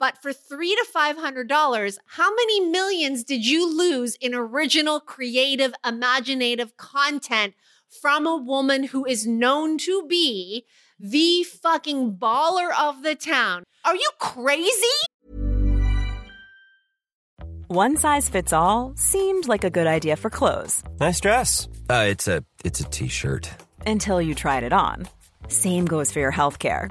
But for three to five hundred dollars, how many millions did you lose in original, creative, imaginative content from a woman who is known to be the fucking baller of the town? Are you crazy? One size fits all seemed like a good idea for clothes. Nice dress. Uh, it's a it's a t-shirt. Until you tried it on. Same goes for your healthcare.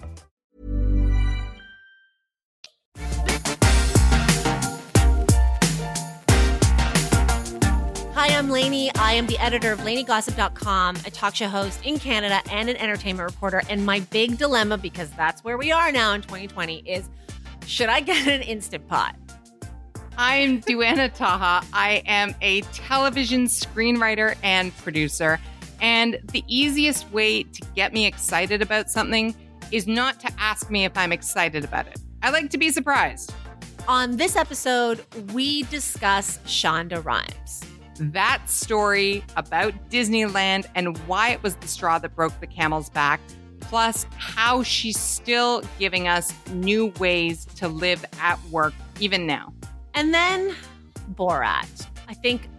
Hi, I'm Lainey. I am the editor of LaineyGossip.com, a talk show host in Canada and an entertainment reporter. And my big dilemma, because that's where we are now in 2020, is should I get an Instant Pot? I'm Duana Taha. I am a television screenwriter and producer. And the easiest way to get me excited about something is not to ask me if I'm excited about it. I like to be surprised. On this episode, we discuss Shonda Rhimes. That story about Disneyland and why it was the straw that broke the camel's back, plus how she's still giving us new ways to live at work even now. And then Borat. I think,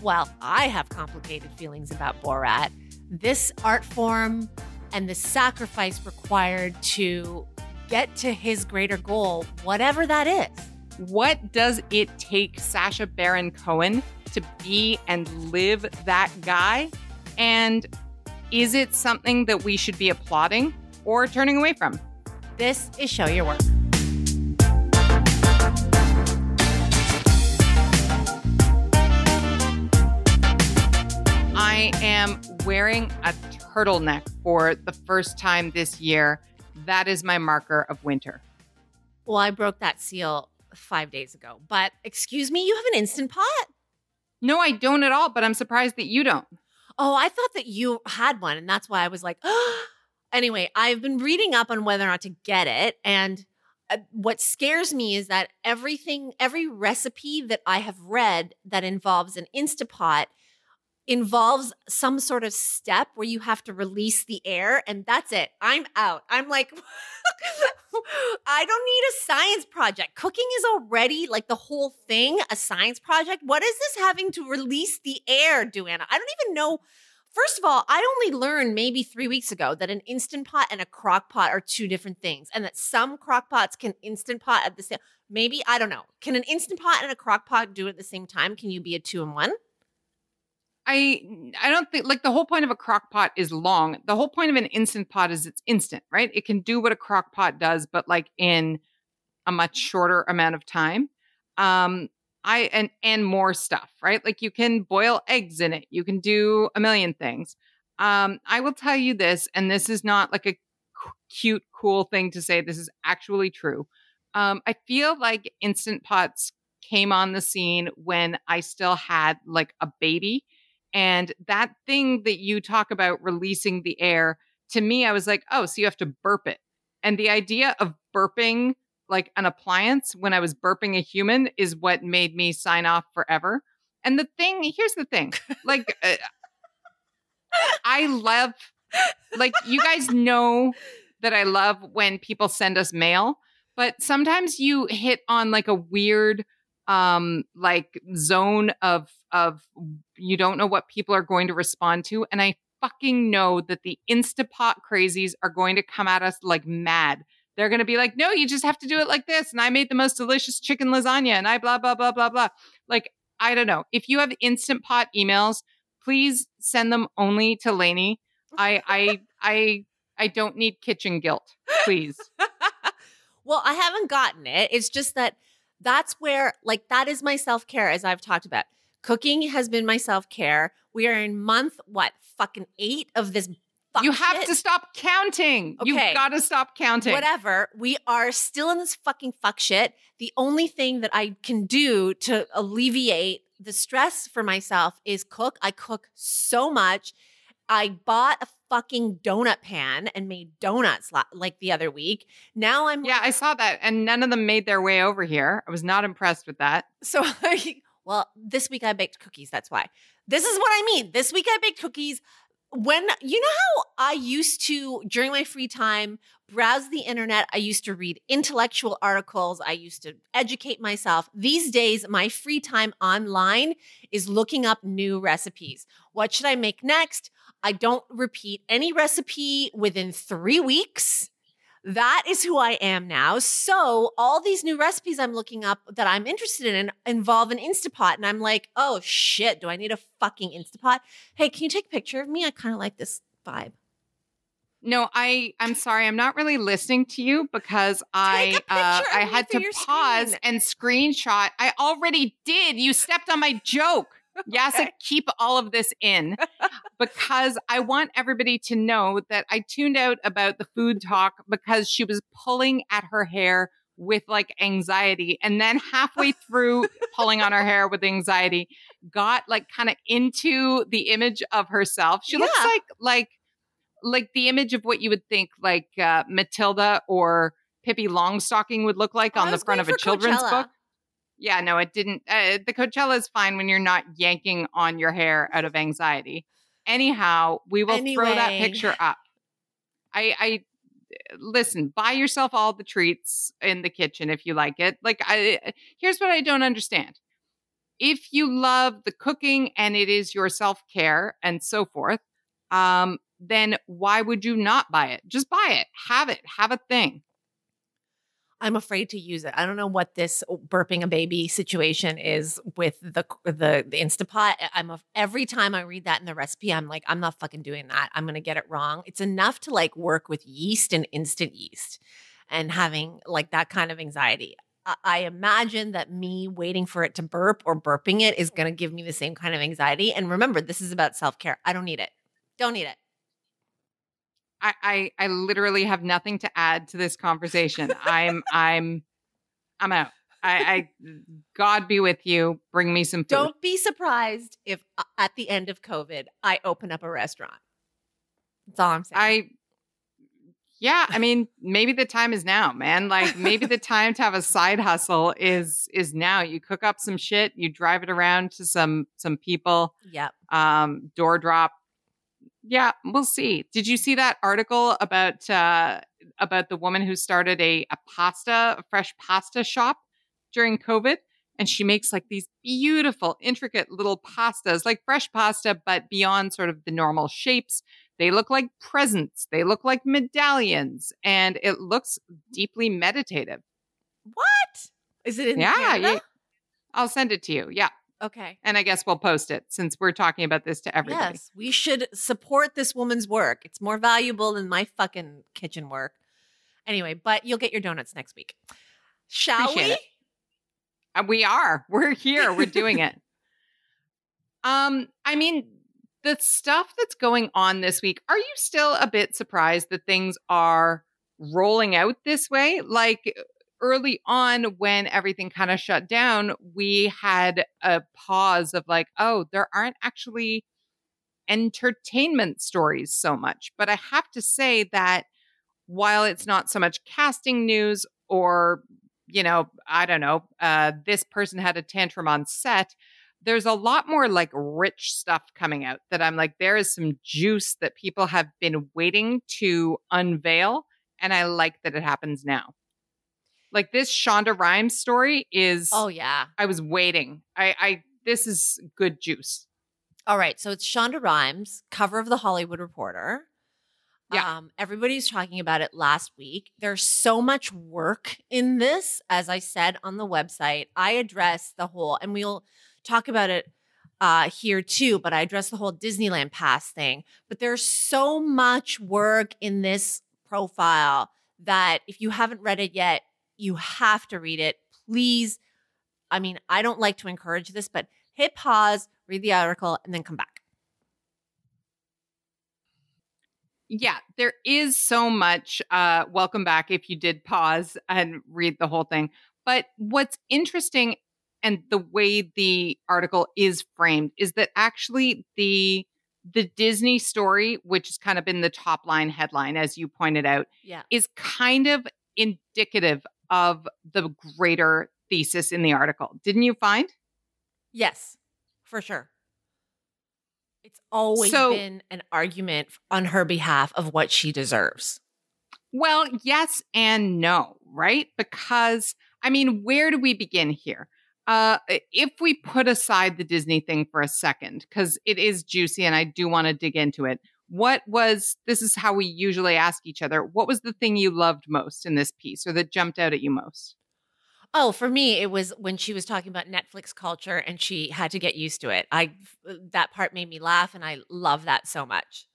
while I have complicated feelings about Borat. This art form and the sacrifice required to get to his greater goal, whatever that is. What does it take Sacha Baron Cohen to be and live that guy? And is it something that we should be applauding or turning away from? This is Show Your Work. I am wearing a turtleneck for the first time this year. That is my marker of winter. Well, I broke that seal five days ago. But excuse me, you have an instant pot? No, I don't at all, but I'm surprised that you don't. Oh, I thought that you had one, and that's why I was like, anyway, I've been reading up on whether or not to get it. And uh, what scares me is that everything, every recipe that I have read that involves an Instapot involves some sort of step where you have to release the air and that's it. I'm out. I'm like I don't need a science project. Cooking is already like the whole thing a science project. What is this having to release the air, Duana? I don't even know. First of all, I only learned maybe three weeks ago that an instant pot and a crock pot are two different things, and that some crock pots can instant pot at the same. Maybe I don't know. Can an instant pot and a crock pot do it at the same time? Can you be a two in one? I I don't think like the whole point of a crock pot is long. The whole point of an instant pot is it's instant, right? It can do what a crock pot does, but like in a much shorter amount of time. Um I and and more stuff, right? Like you can boil eggs in it. You can do a million things. Um I will tell you this and this is not like a cute cool thing to say. This is actually true. Um I feel like instant pots came on the scene when I still had like a baby and that thing that you talk about releasing the air, to me, I was like, oh, so you have to burp it. And the idea of burping like an appliance when I was burping a human is what made me sign off forever. And the thing, here's the thing like, uh, I love, like, you guys know that I love when people send us mail, but sometimes you hit on like a weird, um like zone of of you don't know what people are going to respond to and i fucking know that the instapot crazies are going to come at us like mad. They're going to be like no you just have to do it like this and i made the most delicious chicken lasagna and i blah blah blah blah blah. Like i don't know. If you have instant pot emails please send them only to Lainey. i i i i don't need kitchen guilt please. Well i haven't gotten it. It's just that that's where like that is my self-care as I've talked about. Cooking has been my self-care. We are in month what? Fucking 8 of this you have shit. to stop counting. Okay. You've got to stop counting. Whatever. We are still in this fucking fuck shit. The only thing that I can do to alleviate the stress for myself is cook. I cook so much. I bought a fucking donut pan and made donuts like the other week. Now I'm Yeah, I saw that, and none of them made their way over here. I was not impressed with that. So I, well, this week I baked cookies. That's why. This is what I mean. This week I baked cookies. When you know how I used to during my free time browse the internet, I used to read intellectual articles, I used to educate myself. These days, my free time online is looking up new recipes. What should I make next? I don't repeat any recipe within three weeks. That is who I am now. So all these new recipes I'm looking up that I'm interested in involve an Instapot. And I'm like, oh shit, do I need a fucking Instapot? Hey, can you take a picture of me? I kind of like this vibe. No, I I'm sorry. I'm not really listening to you because I uh, I had to pause screen. and screenshot. I already did. You stepped on my joke. Yasa, Okay. keep all of this in because I want everybody to know that I tuned out about the food talk because she was pulling at her hair with like anxiety. And then halfway through pulling on her hair with anxiety, got like kind of into the image of herself. She looks like, like, like the image of what you would think like uh, Matilda or Pippi Longstocking would look like I on the front of a children's Coachella. book. Yeah, no, it didn't. Uh, the Coachella is fine when you're not yanking on your hair out of anxiety. Anyhow, we will throw that picture up. I, I listen. Buy yourself all the treats in the kitchen if you like it. Like, I here's what I don't understand. If you love the cooking and it is your self care and so forth, um, then why would you not buy it? Just buy it. Have it. Have a thing. I'm afraid to use it. I don't know what this uh, burping a baby situation is with the the the Instapot. I'm a, every time I read that in the recipe, I'm like, I'm not fucking doing that. I'm gonna get it wrong. It's enough to like work with yeast and instant yeast, and having like that kind of anxiety. I, I imagine that me waiting for it to burp or burping it is gonna give me the same kind of anxiety. And remember, this is about self care. I don't need it. Don't need it. I, I I literally have nothing to add to this conversation. I'm I'm I'm out. I, I God be with you. Bring me some food. Don't be surprised if uh, at the end of COVID, I open up a restaurant. That's all I'm saying. I yeah, I mean, maybe the time is now, man. Like maybe the time to have a side hustle is is now. You cook up some shit, you drive it around to some some people, yep. um, door drop. Yeah, we'll see. Did you see that article about uh about the woman who started a a pasta, a fresh pasta shop during COVID? And she makes like these beautiful, intricate little pastas, like fresh pasta, but beyond sort of the normal shapes. They look like presents. They look like medallions, and it looks deeply meditative. What is it in yeah, Canada? yeah. I'll send it to you. Yeah, Okay. and I guess we'll post it since we're talking about this to everybody. Yes, we should support this woman's work. It's more valuable than my fucking kitchen work. Anyway, but you'll get your donuts next week. Shall Appreciate we? it. Uh, We are. We're here. We're doing it. Um, I mean, the stuff that's going on this week, are you still a bit surprised that things are rolling out this way? Like early on when everything kind of shut down, we had a pause of like, oh, there aren't actually entertainment stories so much. But I have to say that while it's not so much casting news or you know, I don't know, uh, this person had a tantrum on set. There's a lot more like rich stuff coming out that I'm like, there is some juice that people have been waiting to unveil. And I like that it happens now. Like this Shonda Rhimes story is, Oh yeah. I was waiting. I, I, this is good juice. All right. So it's Shonda Rhimes, cover of the Hollywood Reporter. Yeah. Um, everybody's talking about it last week. There's so much work in this, as I said on the website. I address the whole, and we'll talk about it uh, here too, but I address the whole Disneyland pass thing. But there's so much work in this profile that if you haven't read it yet, you have to read it. Please. I mean, I don't like to encourage this, but hit pause, read the article, and then come back. Yeah, there is so much. Uh, welcome back if you did pause and read the whole thing. But what's interesting and the way the article is framed is that actually the the Disney story, which has kind of been the top line headline, as you pointed out, Yeah. is kind of indicative of the greater thesis in the article. Didn't you find? Yes, for sure. It's always So- been an argument on her behalf of what she deserves. Well, yes and no, right? Because, I mean, where do we begin here? Uh, if we put aside the Disney thing for a second, because it is juicy and I do want to dig into it, what was this is how we usually ask each other what was the thing you loved most in this piece or that jumped out at you most? Oh, for me, it was when she was talking about Netflix culture and she had to get used to it. I that part made me laugh, and I love that so much.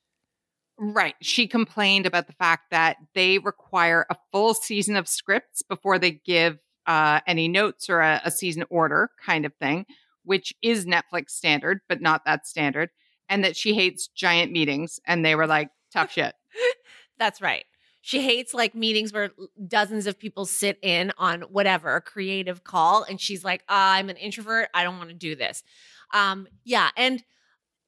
Right. She complained about the fact that they require a full season of scripts before they give uh, any notes or a, a season order kind of thing, which is Netflix standard, but not that standard. And that she hates giant meetings. And they were like, tough shit. That's right. She hates like meetings where dozens of people sit in on whatever a creative call, and she's like, ah, "I'm an introvert. I don't want to do this." Um, yeah, and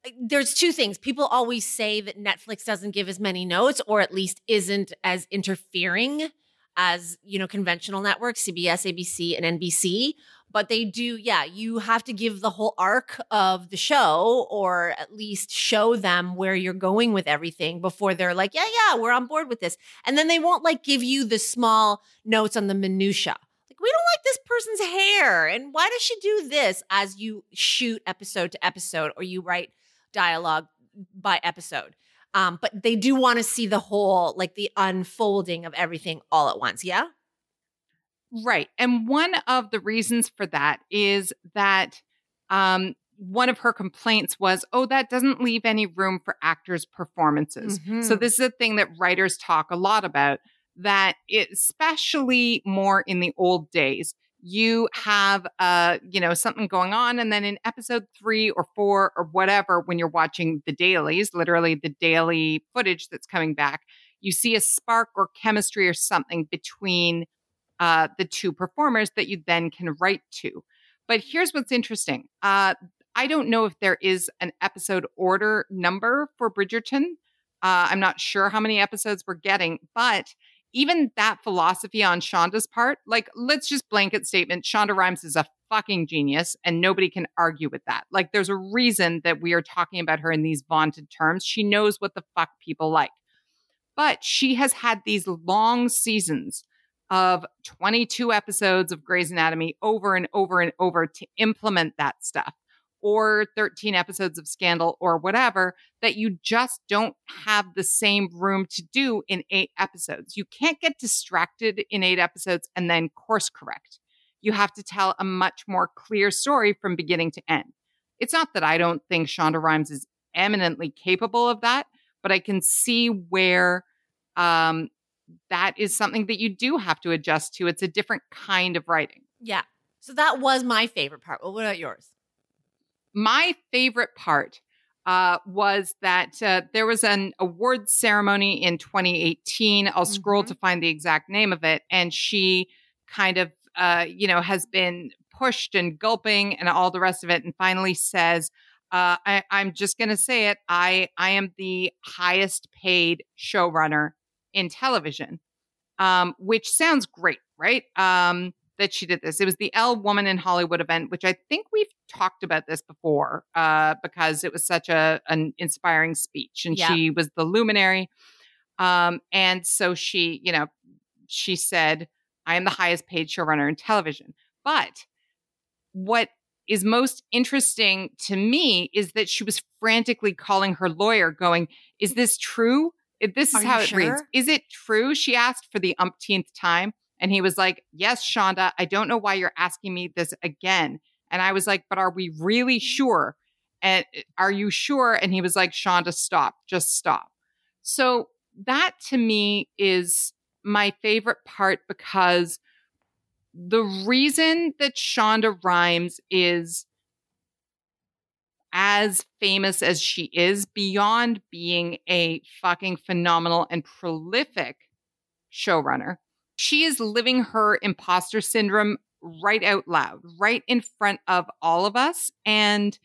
uh, there's two things. People always say that Netflix doesn't give as many notes, or at least isn't as interfering as you know conventional networks, CBS, ABC, and NBC. But they do, yeah. You have to give the whole arc of the show, or at least show them where you're going with everything before they're like, yeah, yeah, we're on board with this. And then they won't like give you the small notes on the minutia. Like, we don't like this person's hair, and why does she do this? As you shoot episode to episode, or you write dialogue by episode. Um, but they do want to see the whole, like the unfolding of everything all at once. Yeah. Right. And one of the reasons for that is that um, one of her complaints was, oh, that doesn't leave any room for actors' performances. So, Mhm. this is a thing that writers talk a lot about, that it, especially more in the old days, you have uh you know something going on and then in episode 3 or 4 or whatever when you're watching the dailies literally the daily footage that's coming back you see a spark or chemistry or something between uh, the two performers that you then can write to. But here's what's interesting. Uh, I don't know if there is an episode order number for Bridgerton. Uh, I'm not sure how many episodes we're getting, but even that philosophy on Shonda's part, like, let's just blanket statement Shonda Rhimes is a fucking genius, and nobody can argue with that. Like, there's a reason that we are talking about her in these vaunted terms. She knows what the fuck people like. But she has had these long seasons of 22 episodes of Grey's Anatomy over and over and over to implement that stuff, or 13 episodes of Scandal, or whatever, that you just don't have the same room to do in eight episodes. You can't get distracted in eight episodes and then course correct. You have to tell a much more clear story from beginning to end. It's not that I don't think Shonda Rhimes is eminently capable of that, but I can see where um, that is something that you do have to adjust to. It's a different kind of writing. Yeah. So that was my favorite part. Well, what about yours? My favorite part uh, was that uh, there was an award ceremony in 2018. I'll scroll Mhm. to find the exact name of it. And she kind of, uh, you know, has been pushed and gulping and all the rest of it. And finally says, uh, I, I'm just going to say it. I, I am the highest paid showrunner in television, um, which sounds great, right? Um, that she did this. It was the Elle Woman in Hollywood event, which I think we've talked about this before uh, because it was such a an inspiring speech, and Yeah. she was the luminary. Um, and so she, you know, she said, "I am the highest paid showrunner in television." But what is most interesting to me is that she was frantically calling her lawyer, going, "Is this true?" If this is Are you how it reads. Is it true? She asked for the umpteenth time. And he was like, Yes, Shonda, I don't know why you're asking me this again. And I was like, But are we really sure? And uh, are you sure? And he was like, Shonda, stop, just stop. So that to me is my favorite part because the reason that Shonda Rhimes is as famous as she is, beyond being a fucking phenomenal and prolific showrunner, she is living her imposter syndrome right out loud, right in front of all of us. And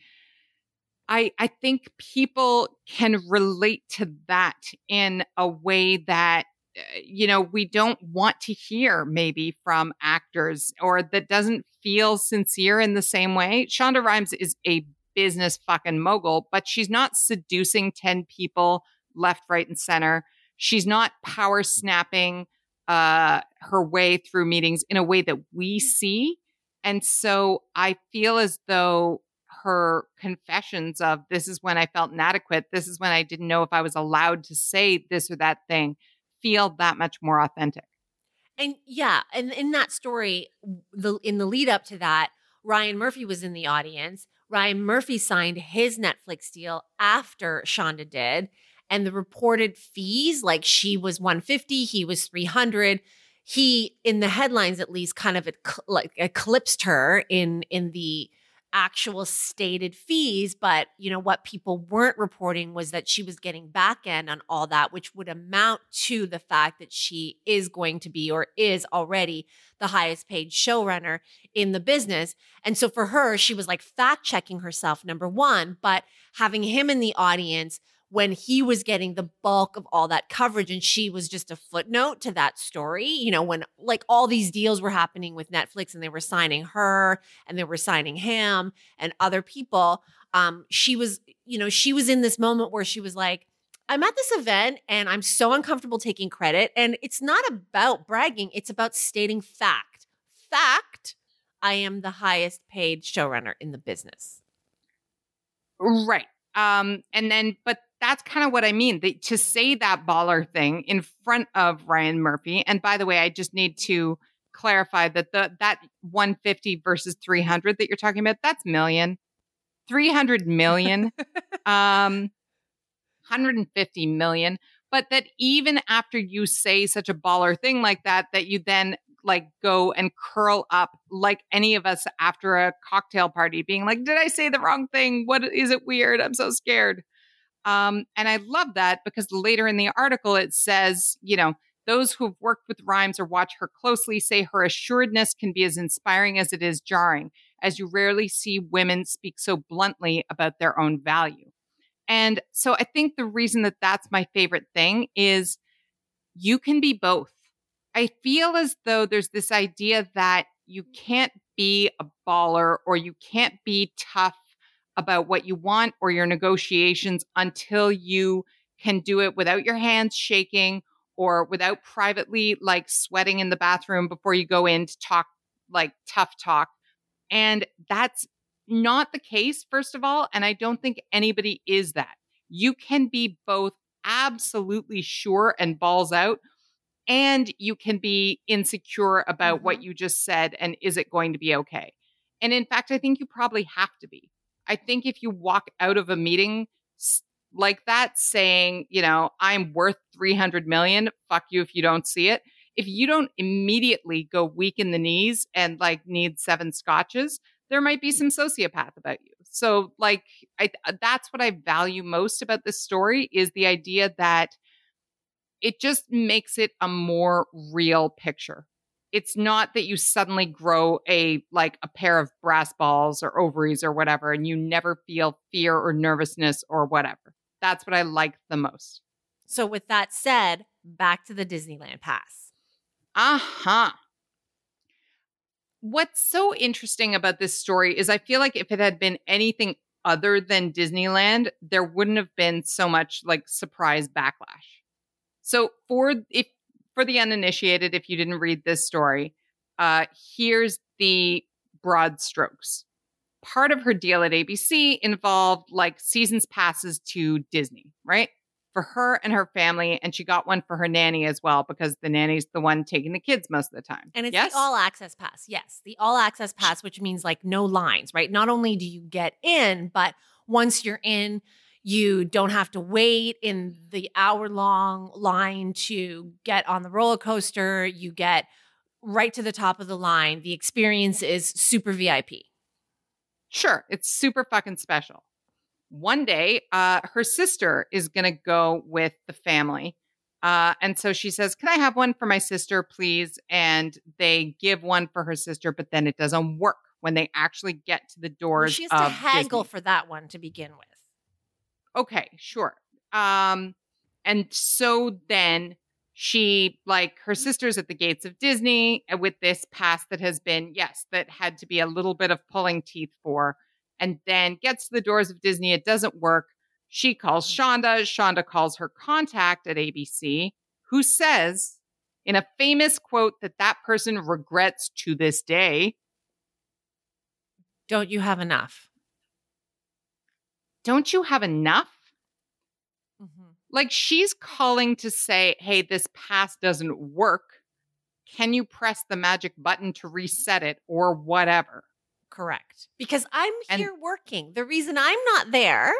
I I think people can relate to that in a way that uh, you know we don't want to hear maybe from actors or that doesn't feel sincere in the same way. Shonda Rhimes is a business fucking mogul, but she's not seducing 10 people left, right, and center. She's not power snapping uh, her way through meetings in a way that we see. And so I feel as though her confessions of this is when I felt inadequate, this is when I didn't know if I was allowed to say this or that thing, feel that much more authentic. And yeah, and in that story, the in the lead up to that, Ryan Murphy was in the audience. Ryan Murphy signed his Netflix deal after Shonda did, and the reported fees, like she was 150, he was 300. He, in the headlines at least, kind of like eclipsed her in in the actual stated fees but you know what people weren't reporting was that she was getting back end on all that which would amount to the fact that she is going to be or is already the highest paid showrunner in the business. And so for her she was like fact checking herself number 1 but having him in the audience when he was getting the bulk of all that coverage and she was just a footnote to that story. You know, when like all these deals were happening with Netflix and they were signing her and they were signing him and other people, um, she was, you know, she was in this moment where she was like, I'm at this event and I'm so uncomfortable taking credit. And it's not about bragging, it's about stating fact. Fact, I am the highest paid showrunner in the business. Right. Um, and then, but that's kind of what I mean. The, to say that baller thing in front of Ryan Murphy. And by the way, I just need to clarify that the that 150 versus 300 that you're talking about, that's million. 300 million. um 150 million. But that even after you say such a baller thing like that, that you then like go and curl up like any of us after a cocktail party, being like, Did I say the wrong thing? What is it weird? I'm so scared. Um, and I love that because later in the article it says, you know, those who've worked with Rhimes or watch her closely say her assuredness can be as inspiring as it is jarring, as you rarely see women speak so bluntly about their own value. And so I think the reason that that's my favorite thing is you can be both. I feel as though there's this idea that you can't be a baller or you can't be tough about what you want or your negotiations until you can do it without your hands shaking or without privately like sweating in the bathroom before you go in to talk like tough talk. And that's not the case, first of all. And I don't think anybody is that. You can be both absolutely sure and balls out, and you can be insecure about mm-hmm. what you just said and is it going to be okay? And in fact, I think you probably have to be. I think if you walk out of a meeting like that saying, you know, I'm worth 300 million, fuck you if you don't see it. If you don't immediately go weak in the knees and like need seven scotches, there might be some sociopath about you. So like I uh, that's what I value most about this story is the idea that it just makes it a more real picture it's not that you suddenly grow a like a pair of brass balls or ovaries or whatever and you never feel fear or nervousness or whatever. That's what i like the most. So with that said back to the disneyland pass. Uh-huh. What's so interesting about this story is i feel like if it had been anything other than disneyland there wouldn't have been so much like surprise backlash. So for if for the uninitiated, if you didn't read this story, uh, here's the broad strokes. Part of her deal at ABC involved like seasons passes to Disney, right? For her and her family. And she got one for her nanny as well, because the nanny's the one taking the kids most of the time. And it's yes? the all access pass. Yes. The all access pass, which means like no lines, right? Not only do you get in, but once you're in, you don't have to wait in the hour long line to get on the roller coaster. You get right to the top of the line. The experience is super VIP. Sure, it's super fucking special. One day, uh, her sister is going to go with the family. Uh, and so she says, Can I have one for my sister, please? And they give one for her sister, but then it doesn't work when they actually get to the doors. Well, she has to haggle Disney. for that one to begin with. Okay, sure. Um, and so then she like her sister's at the gates of Disney uh, with this past that has been yes that had to be a little bit of pulling teeth for and then gets to the doors of Disney it doesn't work she calls Shonda Shonda calls her contact at ABC who says in a famous quote that that person regrets to this day Don't you have enough? Don't you have enough Mm-hmm. like she's calling to say, hey, this pass doesn't work. Can you press the magic button to reset it or whatever? Correct. Because I'm And- here working. The reason I'm not there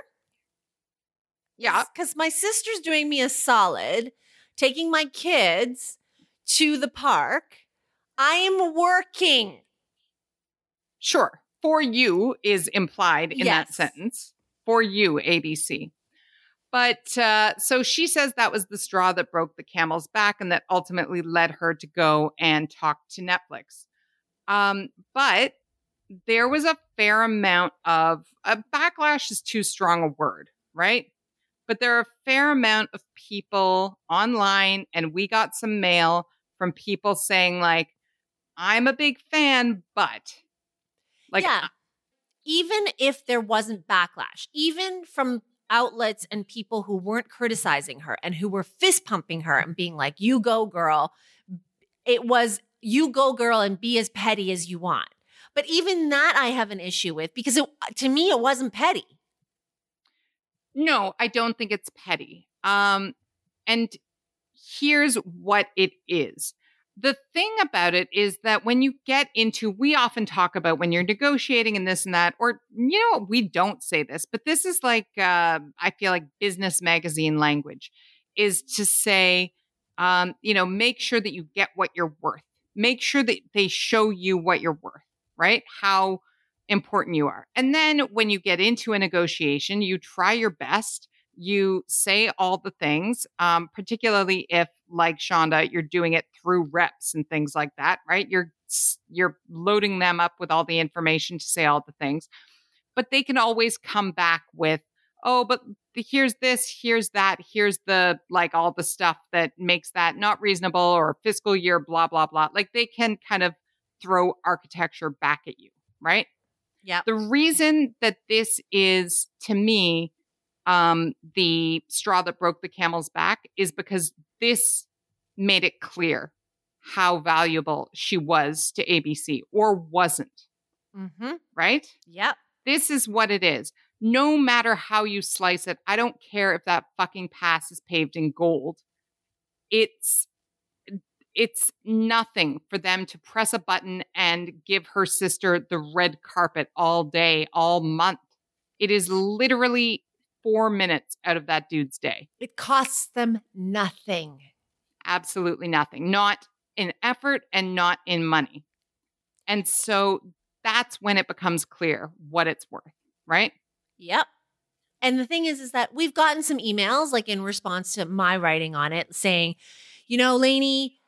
Yeah. because my sister's doing me a solid, taking my kids to the park. I am working. Sure. For you is implied in that sentence. For you, ABC. But uh, so she says that was the straw that broke the camel's back and that ultimately led her to go and talk to Netflix. Um, but there was a fair amount of a backlash is too strong a word, right? But there are a fair amount of people online, and we got some mail from people saying, like, I'm a big fan, but like, yeah. Even if there wasn't backlash, even from outlets and people who weren't criticizing her and who were fist pumping her and being like, you go, girl, it was you go, girl, and be as petty as you want. But even that I have an issue with because it, to me, it wasn't petty. No, I don't think it's petty. Um, and here's what it is. The thing about it is that when you get into, we often talk about when you're negotiating and this and that, or you know, we don't say this, but this is like, uh, I feel like business magazine language is to say, um, you know, make sure that you get what you're worth. Make sure that they show you what you're worth, right? How important you are. And then when you get into a negotiation, you try your best. You say all the things, um, particularly if, like Shonda, you're doing it through reps and things like that, right? You're you're loading them up with all the information to say all the things, but they can always come back with, oh, but here's this, here's that, here's the like all the stuff that makes that not reasonable or fiscal year, blah blah blah. Like they can kind of throw architecture back at you, right? Yeah. The reason that this is to me um, the straw that broke the camel's back is because this made it clear how valuable she was to ABC or wasn't, Mm-hmm. right? Yep. This is what it is. No matter how you slice it, I don't care if that fucking pass is paved in gold. It's it's nothing for them to press a button and give her sister the red carpet all day, all month. It is literally four minutes out of that dude's day. It costs them nothing. Absolutely nothing, not in effort and not in money. And so that's when it becomes clear what it's worth, right? Yep. And the thing is, is that we've gotten some emails, like in response to my writing on it, saying, you know, Lainey,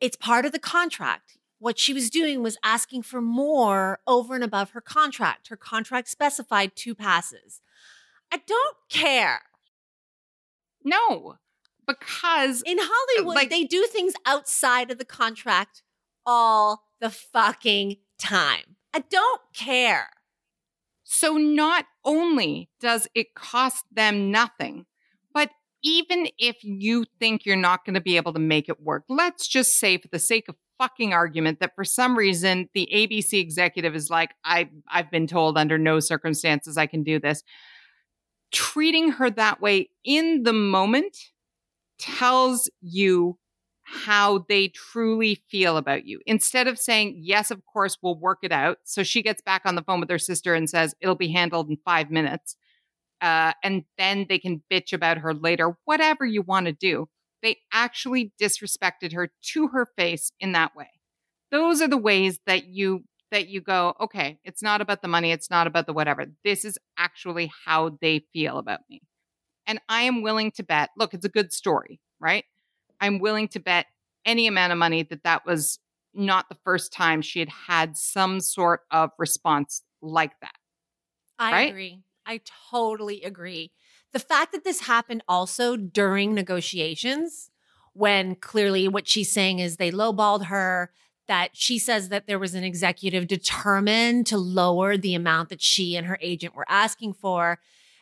it's part of the contract. What she was doing was asking for more over and above her contract. Her contract specified two passes. I don't care. No, because In Hollywood, like- they do things outside of the contract all the fucking time. I don't care. So not only does it cost them nothing, but even if you think you're not going to be able to make it work, let's just say for the sake of fucking argument that for some reason the ABC executive is like, I I've been told under no circumstances I can do this. Treating her that way in the moment tells you how they truly feel about you. Instead of saying, yes, of course, we'll work it out. So she gets back on the phone with her sister and says, it'll be handled in five minutes. Uh, and then they can bitch about her later, whatever you want to do. They actually disrespected her to her face in that way. Those are the ways that you that you go, okay, it's not about the money, it's not about the whatever. This is actually how they feel about me. And I am willing to bet, look, it's a good story, right? I'm willing to bet any amount of money that that was not the first time she had had some sort of response like that. I Right? agree. I totally agree. the fact that this happened also during negotiations, when clearly what she's saying is they lowballed her, that she says that there was an executive determined to lower the amount that she and her agent were asking for.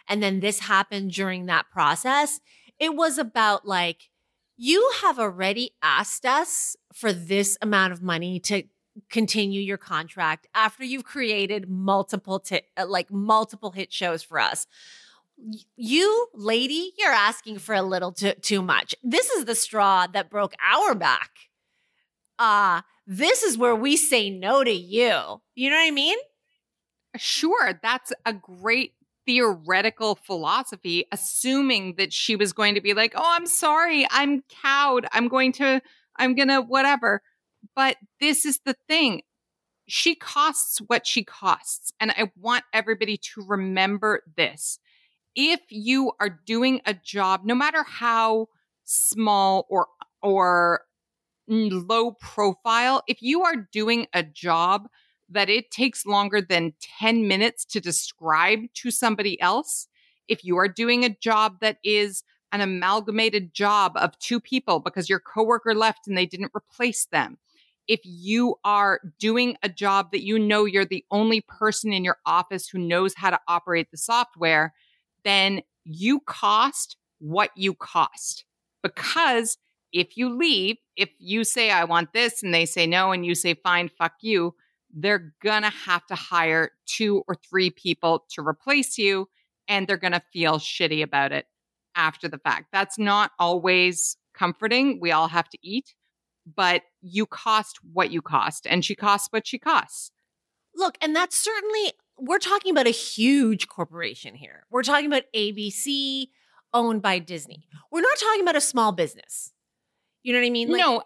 And then this happened during that process. It was about like, you have already asked us for this amount of money to continue your contract after you've created multiple t- like multiple hit shows for us you lady you're asking for a little too, too much this is the straw that broke our back uh this is where we say no to you. You know what i mean? Sure that's a great theoretical philosophy assuming that she was going to be like oh i'm sorry i'm cowed i'm going to i'm gonna whatever. But this is the thing she costs what she costs and i want everybody to remember this. If you are doing a job no matter how small or or low profile if you are doing a job that it takes longer than 10 minutes to describe to somebody else, if you are doing a job that is an amalgamated job of two people because your coworker left and they didn't replace them, if you are doing a job that you know you're the only person in your office who knows how to operate the software, then you cost what you cost. Because if you leave, if you say, I want this, and they say no, and you say, fine, fuck you, they're going to have to hire two or three people to replace you and they're going to feel shitty about it after the fact. That's not always comforting. We all have to eat, but you cost what you cost and she costs what she costs. Look, and that's certainly, we're talking about a huge corporation here. We're talking about ABC owned by Disney. We're not talking about a small business. You know what I mean? Like, no,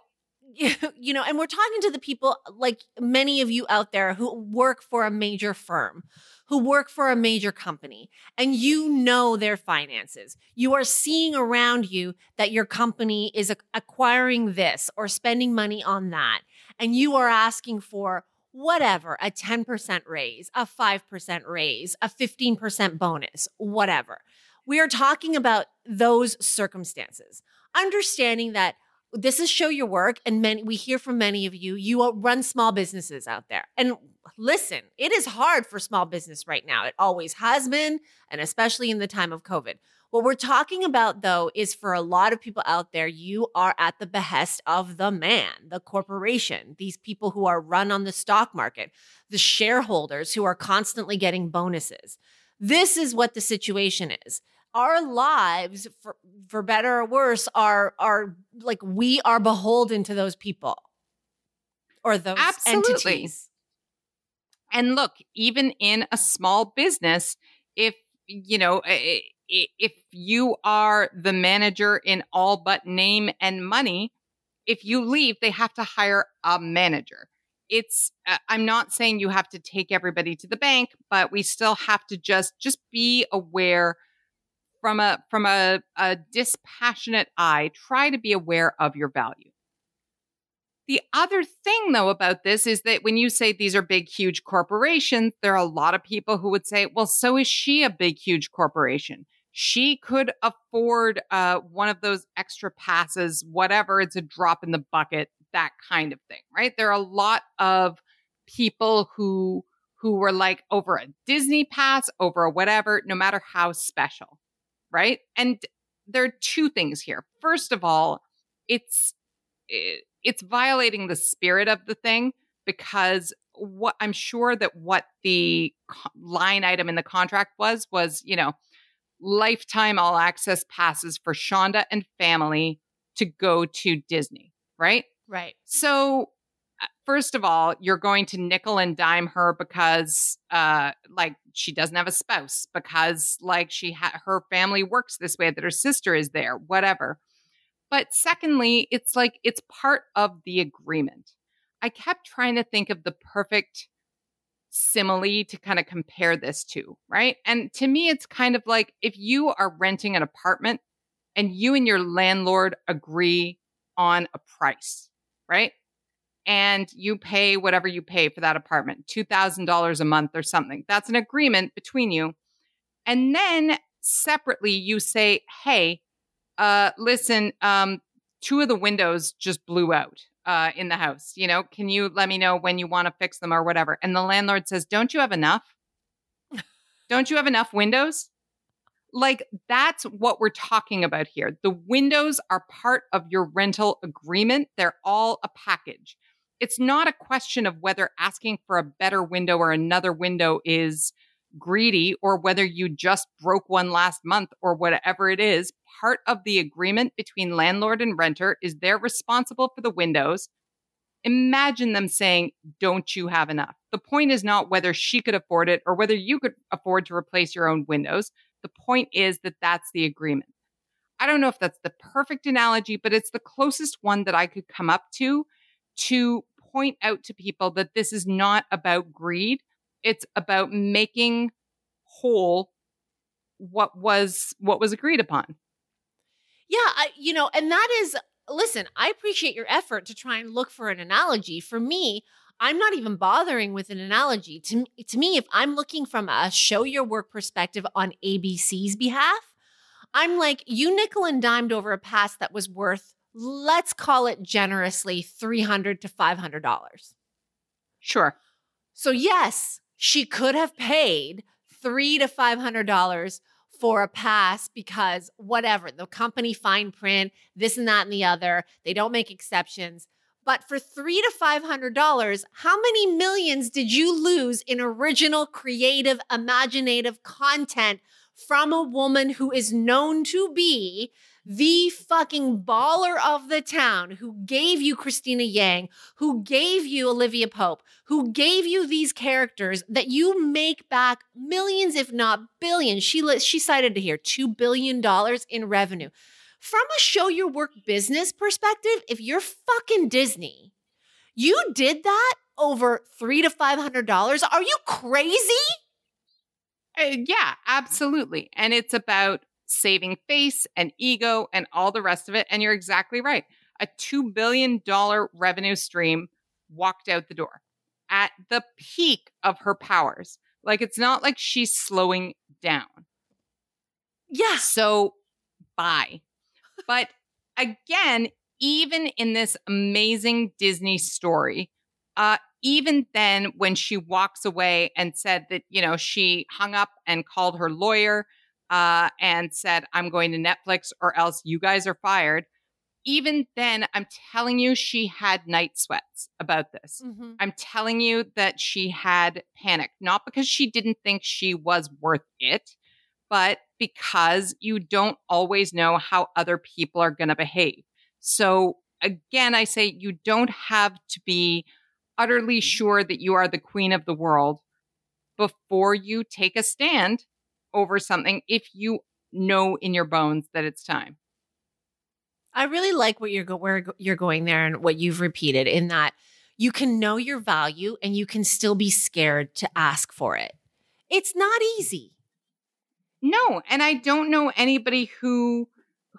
you know, and we're talking to the people like many of you out there who work for a major firm, who work for a major company, and you know their finances. You are seeing around you that your company is acquiring this or spending money on that, and you are asking for whatever a 10% raise, a 5% raise, a 15% bonus, whatever. We are talking about those circumstances, understanding that this is show your work and many we hear from many of you you run small businesses out there. And listen it is hard for small business right now. It always has been and especially in the time of covid. What we're talking about though is for a lot of people out there you are at the behest of the man the corporation these people who are run on the stock market the shareholders who are constantly getting bonuses. This is what the situation is our lives for for better or worse are are like we are beholden to those people or those Absolutely. entities and look even in a small business if you know if you are the manager in all but name and money if you leave they have to hire a manager it's uh, i'm not saying you have to take everybody to the bank but we still have to just just be aware from a from a, a dispassionate eye try to be aware of your value. The other thing though about this is that when you say these are big huge corporations there are a lot of people who would say well so is she a big huge corporation? She could afford uh, one of those extra passes whatever it's a drop in the bucket that kind of thing right? There are a lot of people who who were like over a disney pass over a whatever no matter how special right? And there are two things here. First of all, it's it's violating the spirit of the thing because what I'm sure that what the line item in the contract was was, you know, lifetime all access passes for Shonda and family to go to Disney, right? Right. So first of all, you're going to nickel and dime her because, uh, like she doesn't have a spouse, because like she ha- her family works this way, that her sister is there, whatever. But secondly, it's like it's part of the agreement. I kept trying to think of the perfect simile to kind of compare this to, right? And to me, it's kind of like if you are renting an apartment and you and your landlord agree on a price, right? And you pay whatever you pay for that apartment $2,000 a month or something. That's an agreement between you. And then separately you say, hey, uh, listen, um, two of the windows just blew out uh, in the house. You know, can you let me know when you want to fix them or whatever? And the landlord says, don't you have enough? don't you have enough windows? Like, that's what we're talking about here. The windows are part of your rental agreement, they're all a package. It's not a question of whether asking for a better window or another window is greedy or whether you just broke one last month or whatever it is. Part of the agreement between landlord and renter is they're responsible for the windows. Imagine them saying, Don't you have enough? The point is not whether she could afford it or whether you could afford to replace your own windows. The point is that that's the agreement. I don't know if that's the perfect analogy, but it's the closest one that I could come up to to point out to people that this is not about greed. It's about making whole what was what was agreed upon. Yeah, I, you know, and that is listen, I appreciate your effort to try and look for an analogy. For me, I'm not even bothering with an analogy. To, to me, if I'm looking from a show your work perspective on ABC's behalf, I'm like, you nickel and dimed over a pass that was worth, let's call it generously, 300 to $500. Sure. So, yes, she could have paid three to $500 for a pass because whatever, the company fine print, this and that and the other, they don't make exceptions. But for three to five hundred dollars, how many millions did you lose in original, creative, imaginative content from a woman who is known to be the fucking baller of the town who gave you Cristina Yang, who gave you Olivia Pope, who gave you these characters that you make back millions, if not billions. She she cited here two billion dollars in revenue from a show your work business perspective, if you're fucking Disney, you did that over three to five hundred dollars. Are you crazy? Uh, yeah, absolutely. And it's about saving face and ego and all the rest of it. And you're exactly right. A $2 billion revenue stream walked out the door at the peak of her powers. Like, it's not like she's slowing down. Yeah. So, bye. But again, even in this amazing Disney story, uh, even then, when she walks away and said that, you know, she hung up and called her lawyer uh, and said, I'm going to Netflix or else you guys are fired. Even then, I'm telling you, she had night sweats about this. Mm-hmm. I'm telling you that she had panic, not because she didn't think she was worth it, but because you don't always know how other people are going to behave. So, again, I say you don't have to be utterly sure that you are the queen of the world before you take a stand over something if you know in your bones that it's time. I really like what you're go- where you're going there and what you've repeated in that you can know your value and you can still be scared to ask for it. It's not easy. No, and I don't know anybody who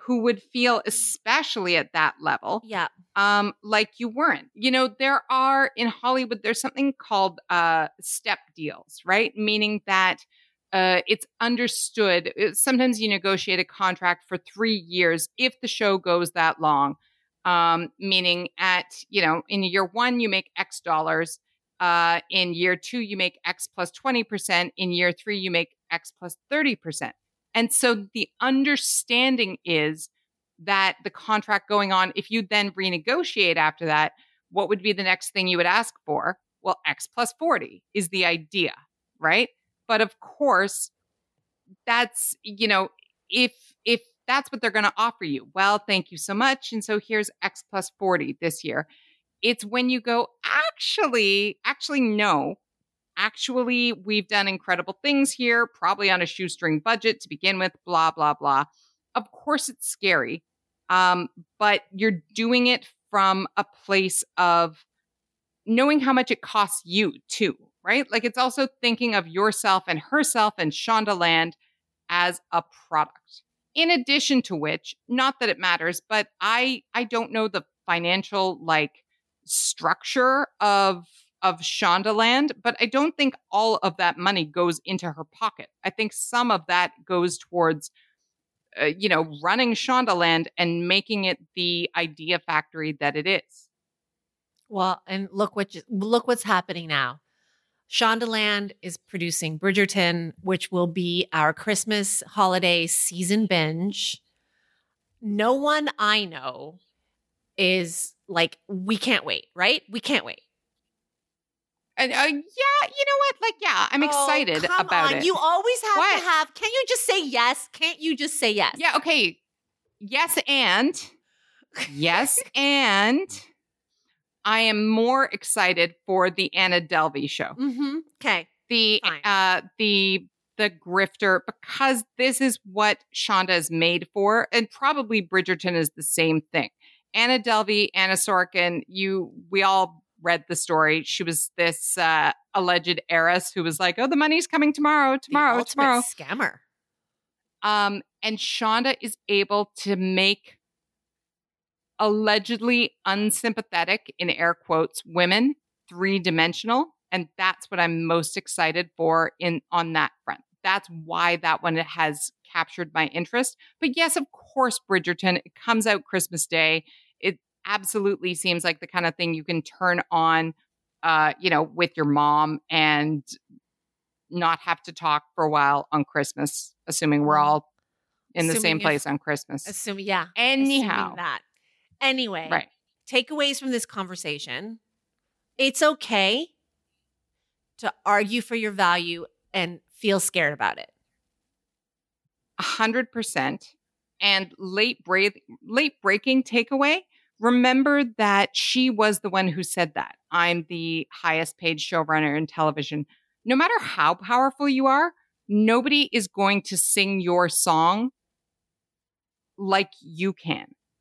who would feel especially at that level. Yeah. Um like you weren't. You know, there are in Hollywood there's something called uh step deals, right? Meaning that uh, it's understood. Uh, sometimes you negotiate a contract for three years if the show goes that long. Um, meaning, at you know, in year one you make X dollars, uh, in year two, you make X plus 20%. In year three, you make X plus 30%. And so the understanding is that the contract going on, if you then renegotiate after that, what would be the next thing you would ask for? Well, X plus 40 is the idea, right? But of course, that's, you know, if, if that's what they're going to offer you, well, thank you so much. And so here's X plus 40 this year. It's when you go, actually, actually, no. Actually, we've done incredible things here, probably on a shoestring budget to begin with, blah, blah, blah. Of course, it's scary, um, but you're doing it from a place of knowing how much it costs you, too, right? Like it's also thinking of yourself and herself and Shondaland as a product. In addition to which, not that it matters, but I I don't know the financial like structure of of Shondaland, but I don't think all of that money goes into her pocket. I think some of that goes towards, uh, you know, running Shondaland and making it the idea factory that it is. Well, and look what ju- look what's happening now. Shondaland is producing Bridgerton, which will be our Christmas holiday season binge. No one I know is like, we can't wait, right? We can't wait. And uh, yeah, you know what? Like, yeah, I'm Oh, excited come about on. it. You always have What? to have. Can't you just say yes? Can't you just say yes? yeah, okay. Yes, and yes, and I am more excited for the Anna Delvey show. Mm-hmm. Okay. the Fine. uh the the grifter because this is what Shonda is made for, and probably Bridgerton is the same thing. Anna Delvey, Anna Sorokin, you we all read the story. She was this uh, alleged heiress who was like, "Oh, the money's coming tomorrow, tomorrow, tomorrow." scammer. Um, and Shonda is able to make allegedly unsympathetic, in air quotes, women three dimensional. And that's what I'm most excited for in on that front. That's why that one has captured my interest. But yes, of course, Bridgerton, it comes out Christmas Day. It absolutely seems like the kind of thing you can turn on uh, you know, with your mom and not have to talk for a while on Christmas, assuming we're Mhm. all in the same place on Christmas. Assuming, yeah. Anyhow. assuming that. Anyway, Right. takeaways from this conversation. It's okay to argue for your value and feel scared about it. A hundred percent. And late late breaking takeaway. Remember that she was the one who said that. I'm the highest paid showrunner in television. No matter how powerful you are, nobody is going to sing your song like you can.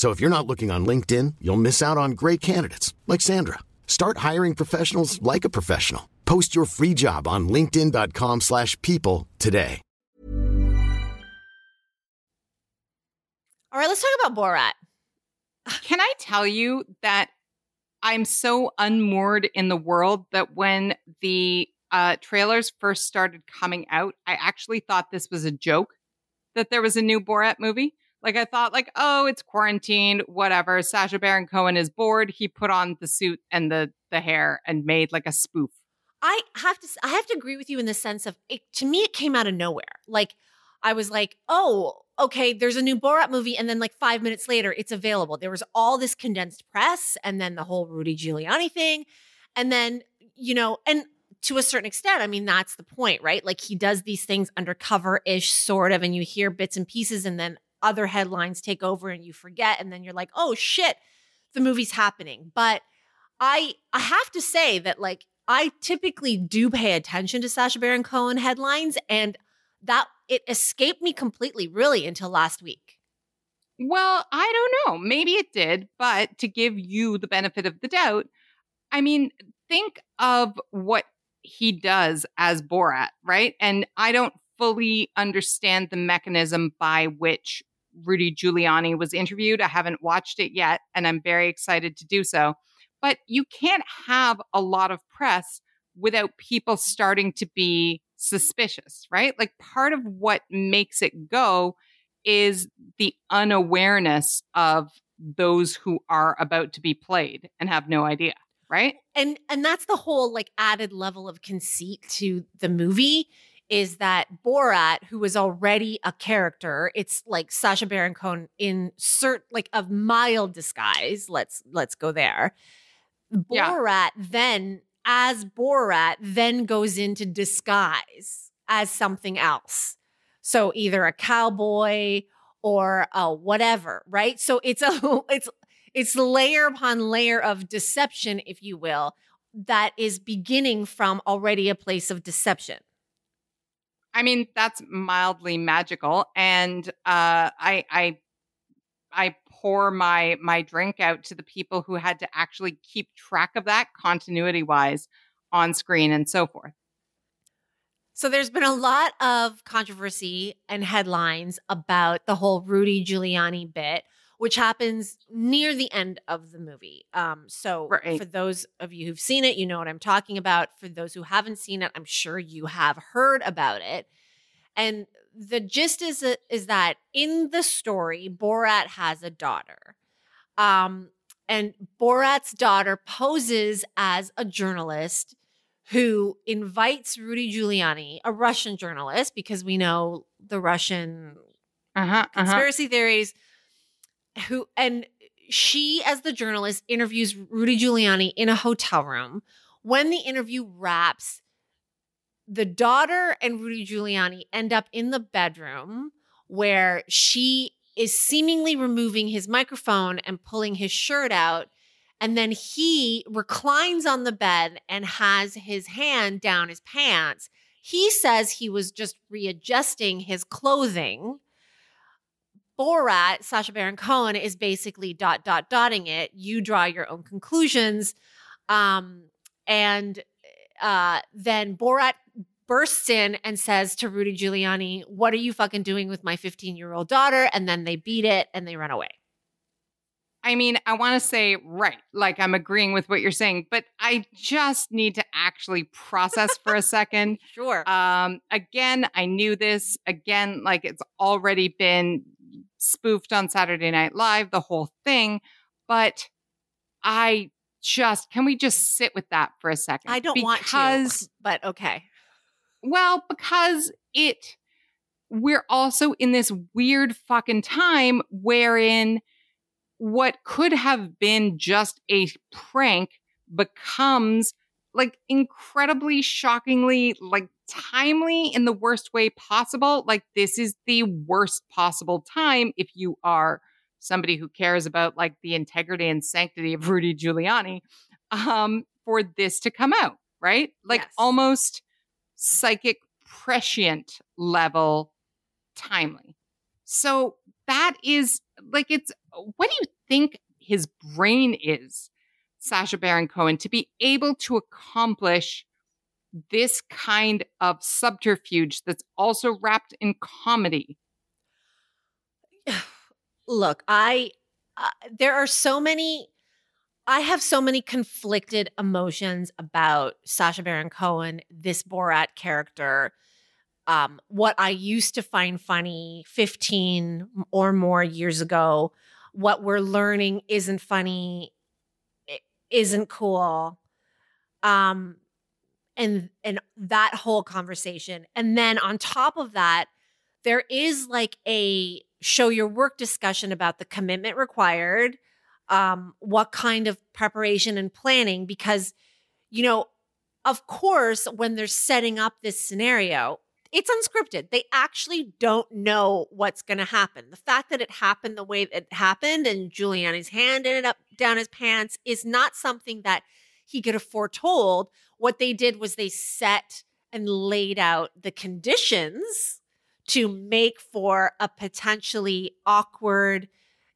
So if you're not looking on LinkedIn, you'll miss out on great candidates like Sandra. Start hiring professionals like a professional. Post your free job on linkedin.com/people slash people today. All right, let's talk about Borat. Can I tell you that I'm so unmoored in the world that when the uh, trailers first started coming out, I actually thought this was a joke that there was a new Borat movie. Like I thought, like, oh, it's quarantined, whatever. Sacha Baron Cohen is bored. He put on the suit and the the hair and made like a spoof. I have to I have to agree with you in the sense of it to me it came out of nowhere. Like I was like, "Oh, okay, there's a new Borat movie and then like 5 minutes later it's available." There was all this condensed press and then the whole Rudy Giuliani thing. And then, you know, and to a certain extent, I mean, that's the point, right? Like he does these things undercover-ish sort of and you hear bits and pieces and then other headlines take over and you forget and then you're like, "Oh shit, the movie's happening." But I I have to say that like I typically do pay attention to Sacha Baron Cohen headlines and that it escaped me completely really until last week. Well, I don't know. Maybe it did, but to give you the benefit of the doubt, I mean, think of what he does as Borat, right? And I don't fully understand the mechanism by which Rudy Giuliani was interviewed. I haven't watched it yet, and I'm very excited to do so. But you can't have a lot of press without people starting to be suspicious, right? Like part of what makes it go is the unawareness of those who are about to be played and have no idea, right? And and that's the whole like added level of conceit to the movie is that Borat, who was already a character, it's like Sacha Baron Cohen in cert like a mild disguise. Let's let's go there. Yeah. Borat then, as Borat, then goes into disguise as something else. So either a cowboy or a whatever, right? So it's a it's it's layer upon layer of deception, if you will, that is beginning from already a place of deception. I mean, that's mildly magical. And uh, I, I, I pour my my drink out to the people who had to actually keep track of that continuity wise on screen and so forth. So there's been a lot of controversy and headlines about the whole Rudy Giuliani bit, which happens near the end of the movie. Um, so Right. for those of you who've seen it, you know what I'm talking about. For those who haven't seen it, I'm sure you have heard about it. And the gist is is that in the story, Borat has a daughter. Um, and Borat's daughter poses as a journalist who invites Rudy Giuliani, a Russian journalist, because we know the Russian Uh huh. Uh-huh. conspiracy theories, who and she, as the journalist, interviews Rudy Giuliani in a hotel room. When the interview wraps, the daughter and Rudy Giuliani end up in the bedroom where she is seemingly removing his microphone and pulling his shirt out. And then he reclines on the bed and has his hand down his pants. He says he was just readjusting his clothing. Borat, Sacha Baron Cohen, is basically dot, dot, dotting it. You draw your own conclusions. Um, and uh, then Borat bursts in and says to Rudy Giuliani, What are you fucking doing with my 15 year old daughter? And then they beat it and they run away. I mean, I want to say right, like I'm agreeing with what you're saying, but I just need to actually process for a second. Sure. Um, again, I knew this. Again, like it's already been spoofed on Saturday Night Live, the whole thing. But I just can we just sit with that for a second? I don't want to, but okay. well, because it we're also in this weird fucking time wherein what could have been just a prank becomes like incredibly shockingly like timely in the worst way possible like this is the worst possible time if you are somebody who cares about like the integrity and sanctity of Rudy Giuliani um for this to come out right? Like Yes. almost psychic prescient level timely. So that is like it's what do you think his brain is Sacha Baron Cohen to be able to accomplish this kind of subterfuge that's also wrapped in comedy. Look, I uh, there are so many I have so many conflicted emotions about Sacha Baron Cohen, this Borat character. Um, what I used to find funny 15 or more years ago, what we're learning isn't funny, isn't cool. Um, and and that whole conversation. And then on top of that, there is like a show your work discussion about the commitment required um what kind of preparation and planning because you know of course when they're setting up this scenario it's unscripted. They actually don't know what's going to happen. The fact that it happened the way it happened and giuliani's hand ended up down his pants is not something that he could have foretold. What they did was they set and laid out the conditions to make for a potentially awkward,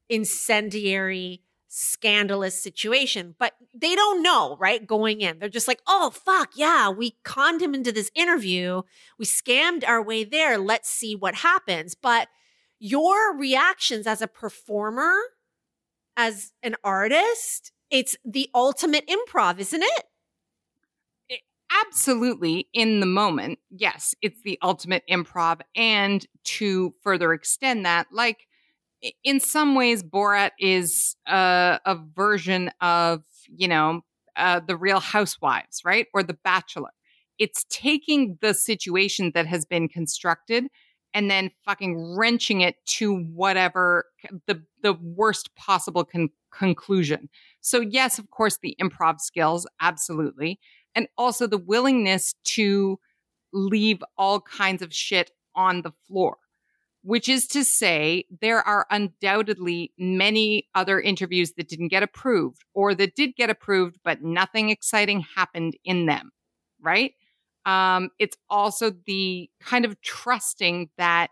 incendiary, scandalous situation. But they don't know, right? Going in, they're just like, oh, fuck, yeah, we conned him into this interview. We scammed our way there. Let's see what happens. But your reactions as a performer, as an artist, it's the ultimate improv, isn't it? Eh, absolutely, in the moment, yes, it's the ultimate improv. And to further extend that, like in some ways, Borat is a version of, you know, uh, the real housewives, right? Or the bachelor. It's taking the situation that has been constructed and then fucking wrenching it to whatever the the worst possible con- conclusion. So yes, of course, the improv skills, absolutely, and also the willingness to leave all kinds of shit on the floor. Which is to say, there are undoubtedly many other interviews that didn't get approved or that did get approved, but nothing exciting happened in them, right? Um, it's also the kind of trusting that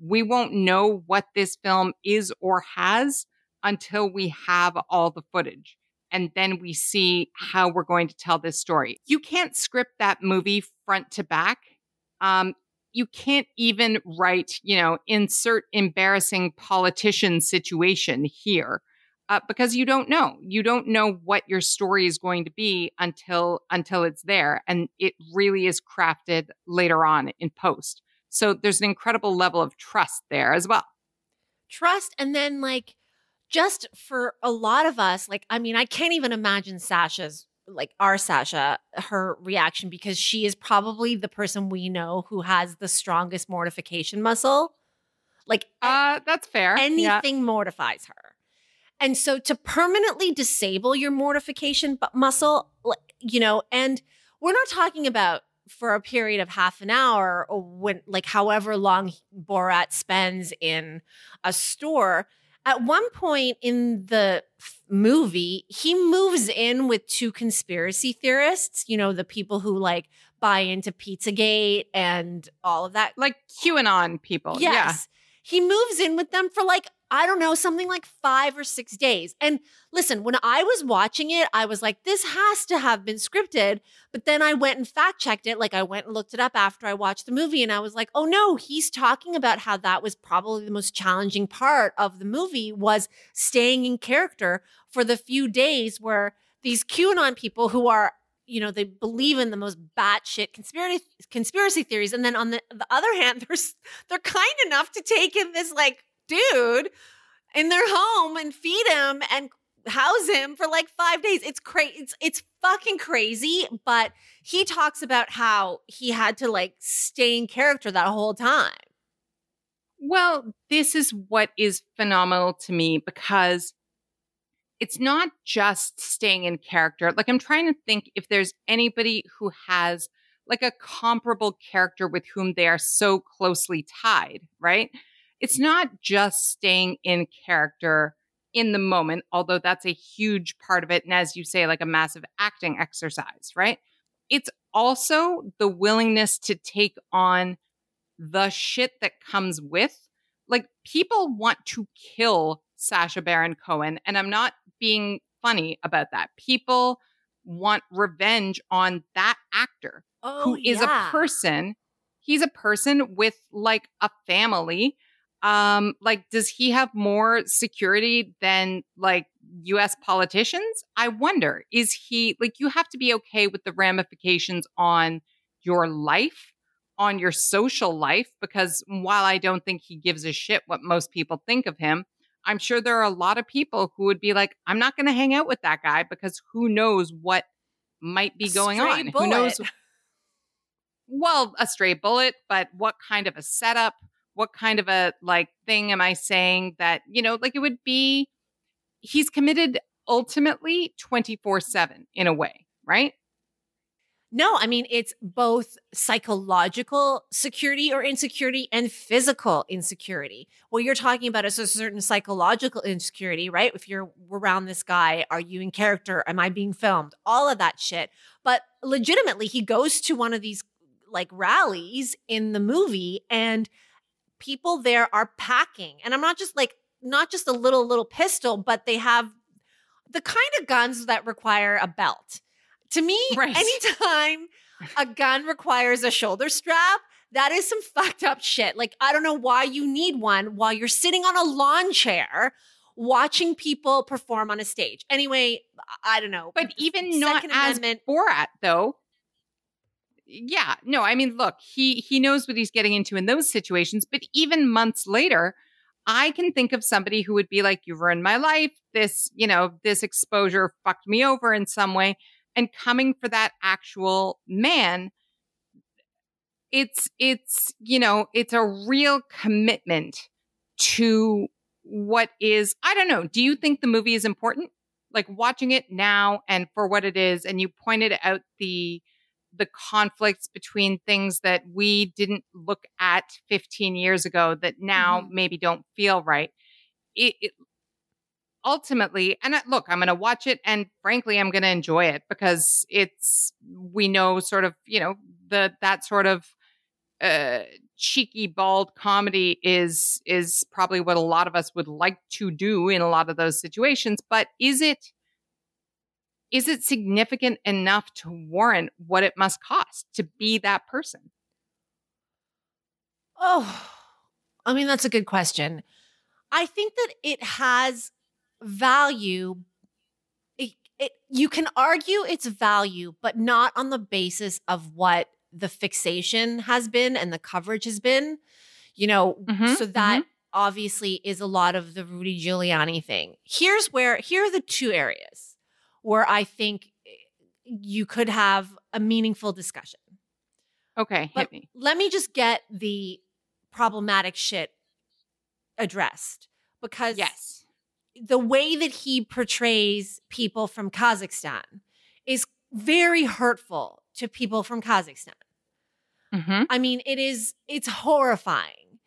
we won't know what this film is or has until we have all the footage. And then we see how we're going to tell this story. You can't script that movie front to back. Um, you can't even write, you know, insert embarrassing politician situation here uh, because you don't know. You don't know what your story is going to be until until it's there, and it really is crafted later on in post. So there's an incredible level of trust there as well. Trust, and then like just for a lot of us, like I mean, I can't even imagine Sasha's like our Sasha, her reaction because she is probably the person we know who has the strongest mortification muscle. Like, uh, that's fair. Anything yeah. mortifies her. And so to permanently disable your mortification muscle, you know, and we're not talking about for a period of half an hour or when like however long Borat spends in a store. At one point in the movie, he moves in with two conspiracy theorists, you know, the people who like buy into Pizzagate and all of that. Like QAnon people. Yes. Yeah. He moves in with them for like I don't know, something like five or six days. And listen, when I was watching it, I was like, this has to have been scripted. But then I went and fact checked it. Like I went and looked it up after I watched the movie and I was like, oh no, he's talking about how that was probably the most challenging part of the movie was staying in character for the few days where these QAnon people who are you know they believe in the most batshit conspiracy conspiracy theories, and then on the, the other hand, they're they're kind enough to take in this like dude in their home and feed him and house him for like five days. It's crazy. It's it's fucking crazy. But he talks about how he had to like stay in character that whole time. Well, this is what is phenomenal to me because it's not just staying in character. Like I'm trying to think if there's anybody who has like a comparable character with whom they are so closely tied, right? It's not just staying in character in the moment, although that's a huge part of it. And as you say, like a massive acting exercise, right? It's also the willingness to take on the shit that comes with. Like people want to kill Sacha Baron Cohen. And I'm not being funny about that. People want revenge on that actor oh, who is yeah. a person. He's a person with like a family um like does he have more security than like US politicians? I wonder is he like you have to be okay with the ramifications on your life on your social life because while i don't think he gives a shit what most people think of him i'm sure there are a lot of people who would be like i'm not going to hang out with that guy because who knows what might be going on? Bullet. who knows well a stray bullet but what kind of a setup what kind of a like thing am I saying that, you know, like it would be he's committed ultimately 24/7 in a way, right? No, I mean, it's both psychological security or insecurity and physical insecurity. What you're talking about is a certain psychological insecurity, right? If you're around this guy, are you in character? Am I being filmed? All of that shit. But legitimately, he goes to one of these like rallies in the movie and people there are packing. And I'm not just like, not just a little, little pistol, but they have the kind of guns that require a belt. To me, right. anytime a gun requires a shoulder strap, that is some fucked up shit. Like, I don't know why you need one while you're sitting on a lawn chair watching people perform on a stage. Anyway, I don't know. But even not Amendment, as Borat, though, yeah, no, I mean, look, he he knows what he's getting into in those situations, but even months later, I can think of somebody who would be like, You've ruined my life. This, you know, this exposure fucked me over in some way." And coming for that actual man, it's it's you know, it's a real commitment to what is. I don't know. Do you think the movie is important? Like watching it now and for what it is, and you pointed out the the conflicts between things that we didn't look at 15 years ago that now mm-hmm. maybe don't feel right. It, it ultimately, and I, look, I'm going to watch it and frankly, I'm going to enjoy it because it's, we know sort of, you know, the that sort of uh cheeky bald comedy is is probably what a lot of us would like to do in a lot of those situations but is it is it significant enough to warrant what it must cost to be that person Oh, I mean, that's a good question. I think that it has value. It, it, you can argue its value, but not on the basis of what the fixation has been and the coverage has been. You know, Mhm, so that obviously is a lot of the Rudy Giuliani thing. Here's where, here are the two areas where I think eh, you could have a meaningful discussion. okay hit me let me just get the problematic shit addressed because yes the way that he portrays people from Kazakhstan is very hurtful to people from Kazakhstan. hmm I mean, it is it's horrifying.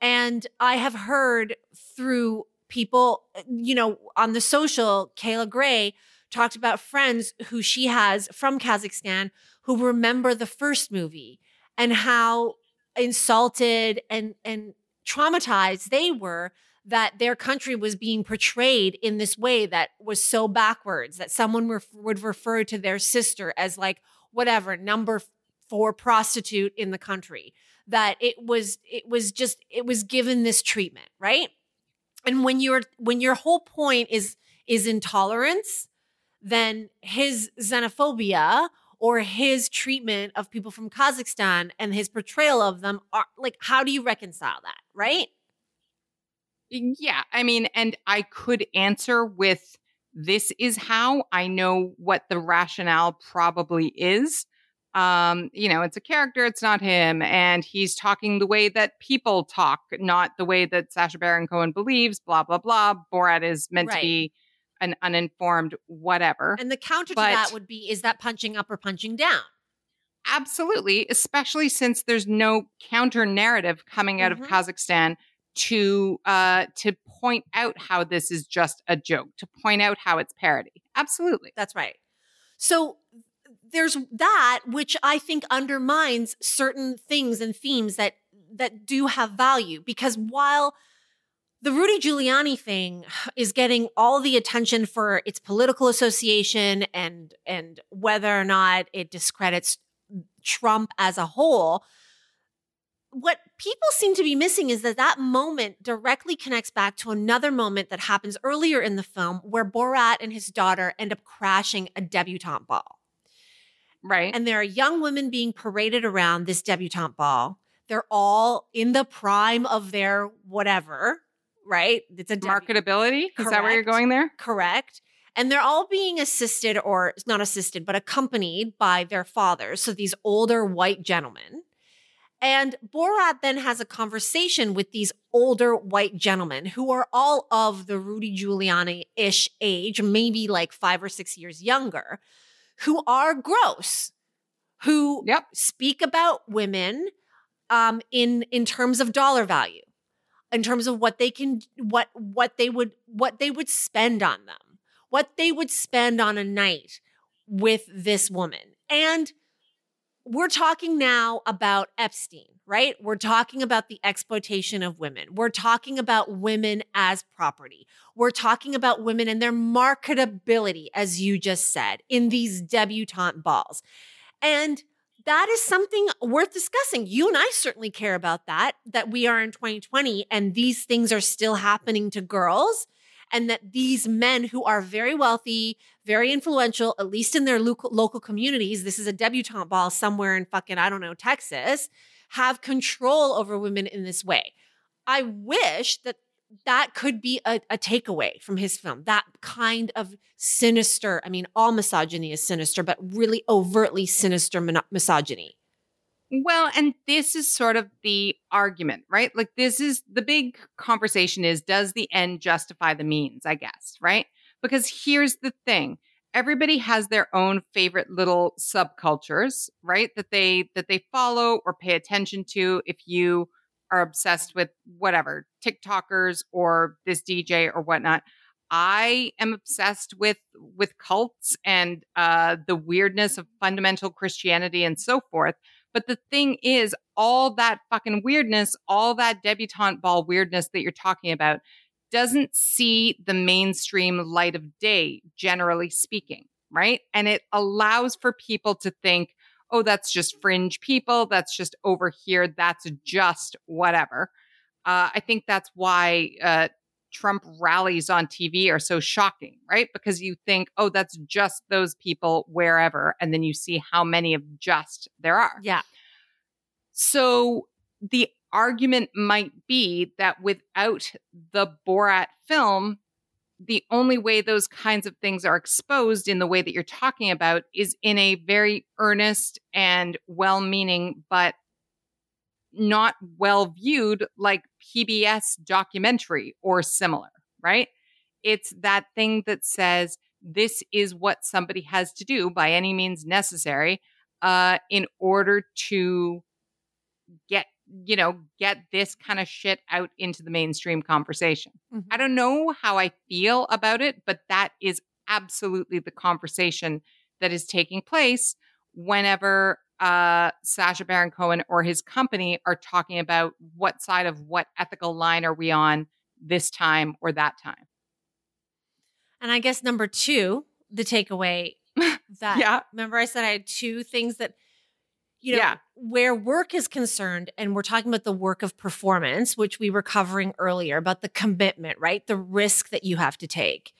And I have heard through people, you know, on the social, Kayla Gray talked about friends who she has from Kazakhstan who remember the first movie and how insulted and and traumatized they were that their country was being portrayed in this way that was so backwards that someone ref- would refer to their sister as like whatever number four prostitute in the country that it was it was just it was given this treatment right? And when you're when your whole point is is intolerance then his xenophobia or his treatment of people from Kazakhstan and his portrayal of them are like how do you reconcile that right Yeah, I mean, and I could answer with this is how I know what the rationale probably is. Um, you know, it's a character, it's not him, and he's talking the way that people talk, not the way that Sacha Baron Cohen believes, blah, blah, blah. Borat is meant Right. to be an uninformed whatever. and the counter But- to that would be is that punching up or punching down Absolutely, especially since there's no counter narrative coming out Mhm. of Kazakhstan to uh to point out how this is just a joke, to point out how it's parody. Absolutely. That's right. So there's that which I think undermines certain things and themes that that do have value because while the Rudy Giuliani thing is getting all the attention for its political association and and whether or not it discredits Trump as a whole what people seem to be missing is that that moment directly connects back to another moment that happens earlier in the film where Borat and his daughter end up crashing a debutante ball. Right. And there are young women being paraded around this debutante ball. They're all in the prime of their whatever, right? It's a Marketability? Is that where you're going there? Correct. And they're all being assisted or not assisted, but accompanied by their fathers. So these older white gentlemen. And Borat then has a conversation with these older white gentlemen who are all of the Rudy Giuliani ish age, maybe like five or six years younger, who are gross, who Yep. speak about women um, in in terms of dollar value, in terms of what they can what what they would what they would spend on them, what they would spend on a night with this woman, and we're talking now about Epstein, right? We're talking about the exploitation of women. We're talking about women as property. We're talking about women and their marketability, as you just said, in these debutante balls. And that is something worth discussing. You and I certainly care about that, that we are in 2020 and these things are still happening to girls. And that these men who are very wealthy, very influential, at least in their local, communities, this is a debutante ball somewhere in fucking, I don't know, Texas, have control over women in this way. I wish that that could be a, a takeaway from his film. That kind of sinister, I mean, all misogyny is sinister, but really overtly sinister misogyny. Well, and this is sort of the argument, right? Like this is the big conversation is does the end justify the means, I guess, right? Because here's the thing. Everybody has their own favorite little subcultures, right? That they that they follow or pay attention to if you are obsessed with whatever, TikTokers or this DJ or whatnot. I am obsessed with with cults and uh, the weirdness of fundamental Christianity and so forth. But the thing is, all that fucking weirdness, all that debutante ball weirdness that you're talking about, doesn't see the mainstream light of day, generally speaking, right? And it allows for people to think, oh, that's just fringe people. That's just over here. That's just whatever. Uh, I think that's why uh, Trump rallies on TV are so shocking, right? Because you think, oh, that's just those people wherever. And then you see how many of just there are. Yeah. So the argument might be that without the Borat film, the only way those kinds of things are exposed in the way that you're talking about is in a very earnest and well meaning, but not well viewed, like PBS documentary or similar, right? It's that thing that says this is what somebody has to do by any means necessary uh, in order to get you know, get this kind of shit out into the mainstream conversation. Mm-hmm. I don't know how I feel about it, but that is absolutely the conversation that is taking place whenever uh, Sacha Baron Cohen or his company are talking about what side of what ethical line are we on this time or that time. And I guess number two, the takeaway that yeah. remember I said I had two things that you know, yeah. where work is concerned, and we're talking about the work of performance, which we were covering earlier about the commitment, right? The risk that you have to take.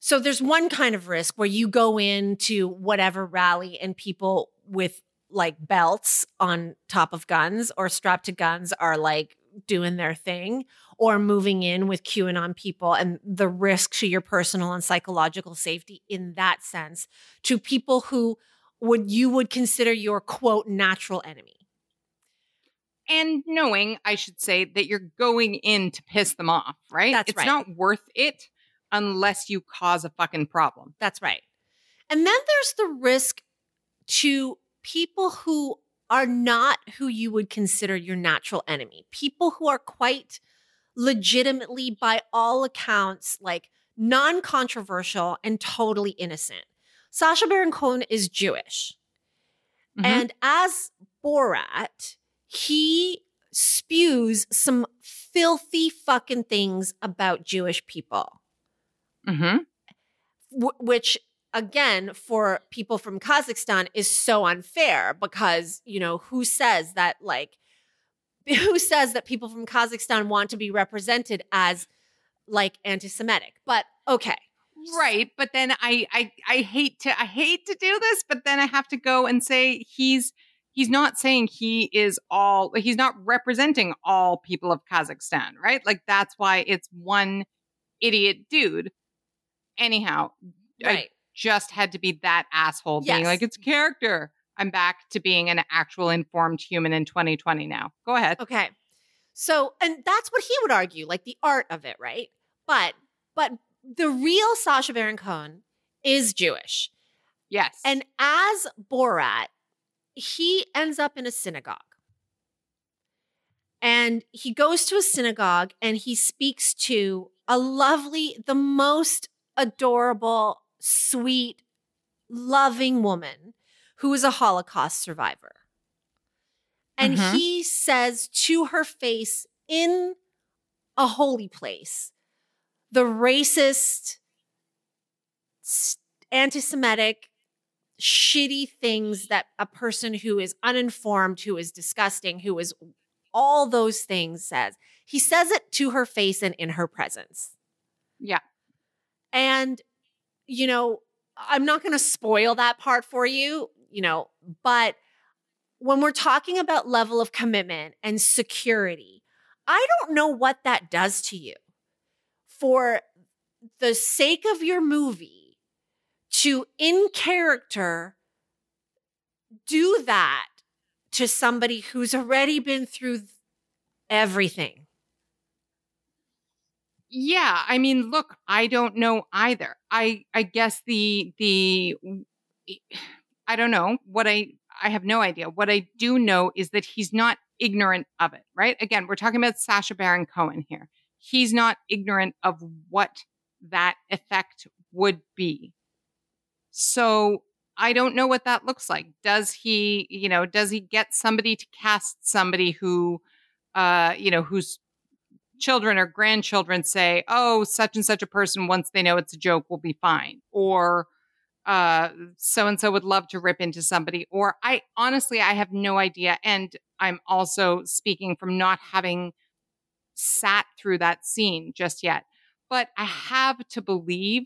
So there's one kind of risk where you go into whatever rally and people with like belts on top of guns or strapped to guns are like doing their thing or moving in with QAnon people and the risk to your personal and psychological safety in that sense to people who would you would consider your quote natural enemy? And knowing i should say that you're going in to piss them off right? That's it's right. not worth it unless you cause a fucking problem. That's right. And then there's the risk to people who are not who you would consider your natural enemy. People who are quite legitimately by all accounts like non-controversial and totally innocent Sacha Baron Cohen is Jewish. Mm-hmm. And as Borat, he spews some filthy fucking things about Jewish people. Mm-hmm. W- which, again, for people from Kazakhstan is so unfair because, you know, who says that, like, who says that people from Kazakhstan want to be represented as like anti Semitic? But okay. Right, but then I, I I hate to I hate to do this, but then I have to go and say he's he's not saying he is all he's not representing all people of Kazakhstan, right? Like that's why it's one idiot dude. Anyhow, right. I just had to be that asshole being yes. like it's character. I'm back to being an actual informed human in 2020 now. Go ahead. Okay. So, and that's what he would argue, like the art of it, right? But but the real Sacha Baron Cohen is Jewish. Yes. And as Borat, he ends up in a synagogue. And he goes to a synagogue and he speaks to a lovely, the most adorable, sweet, loving woman who is a Holocaust survivor. And mm-hmm. he says to her face in a holy place, the racist, anti Semitic, shitty things that a person who is uninformed, who is disgusting, who is all those things says. He says it to her face and in her presence. Yeah. And, you know, I'm not going to spoil that part for you, you know, but when we're talking about level of commitment and security, I don't know what that does to you for the sake of your movie to in character do that to somebody who's already been through everything. Yeah, I mean, look, I don't know either. I I guess the the I don't know what I I have no idea. What I do know is that he's not ignorant of it, right? Again, we're talking about Sacha Baron Cohen here he's not ignorant of what that effect would be. So I don't know what that looks like. Does he, you know, does he get somebody to cast somebody who, uh, you know, whose children or grandchildren say, oh, such and such a person, once they know it's a joke, will be fine. Or, so and so would love to rip into somebody. Or I honestly, I have no idea. And I'm also speaking from not having sat through that scene just yet. But I have to believe,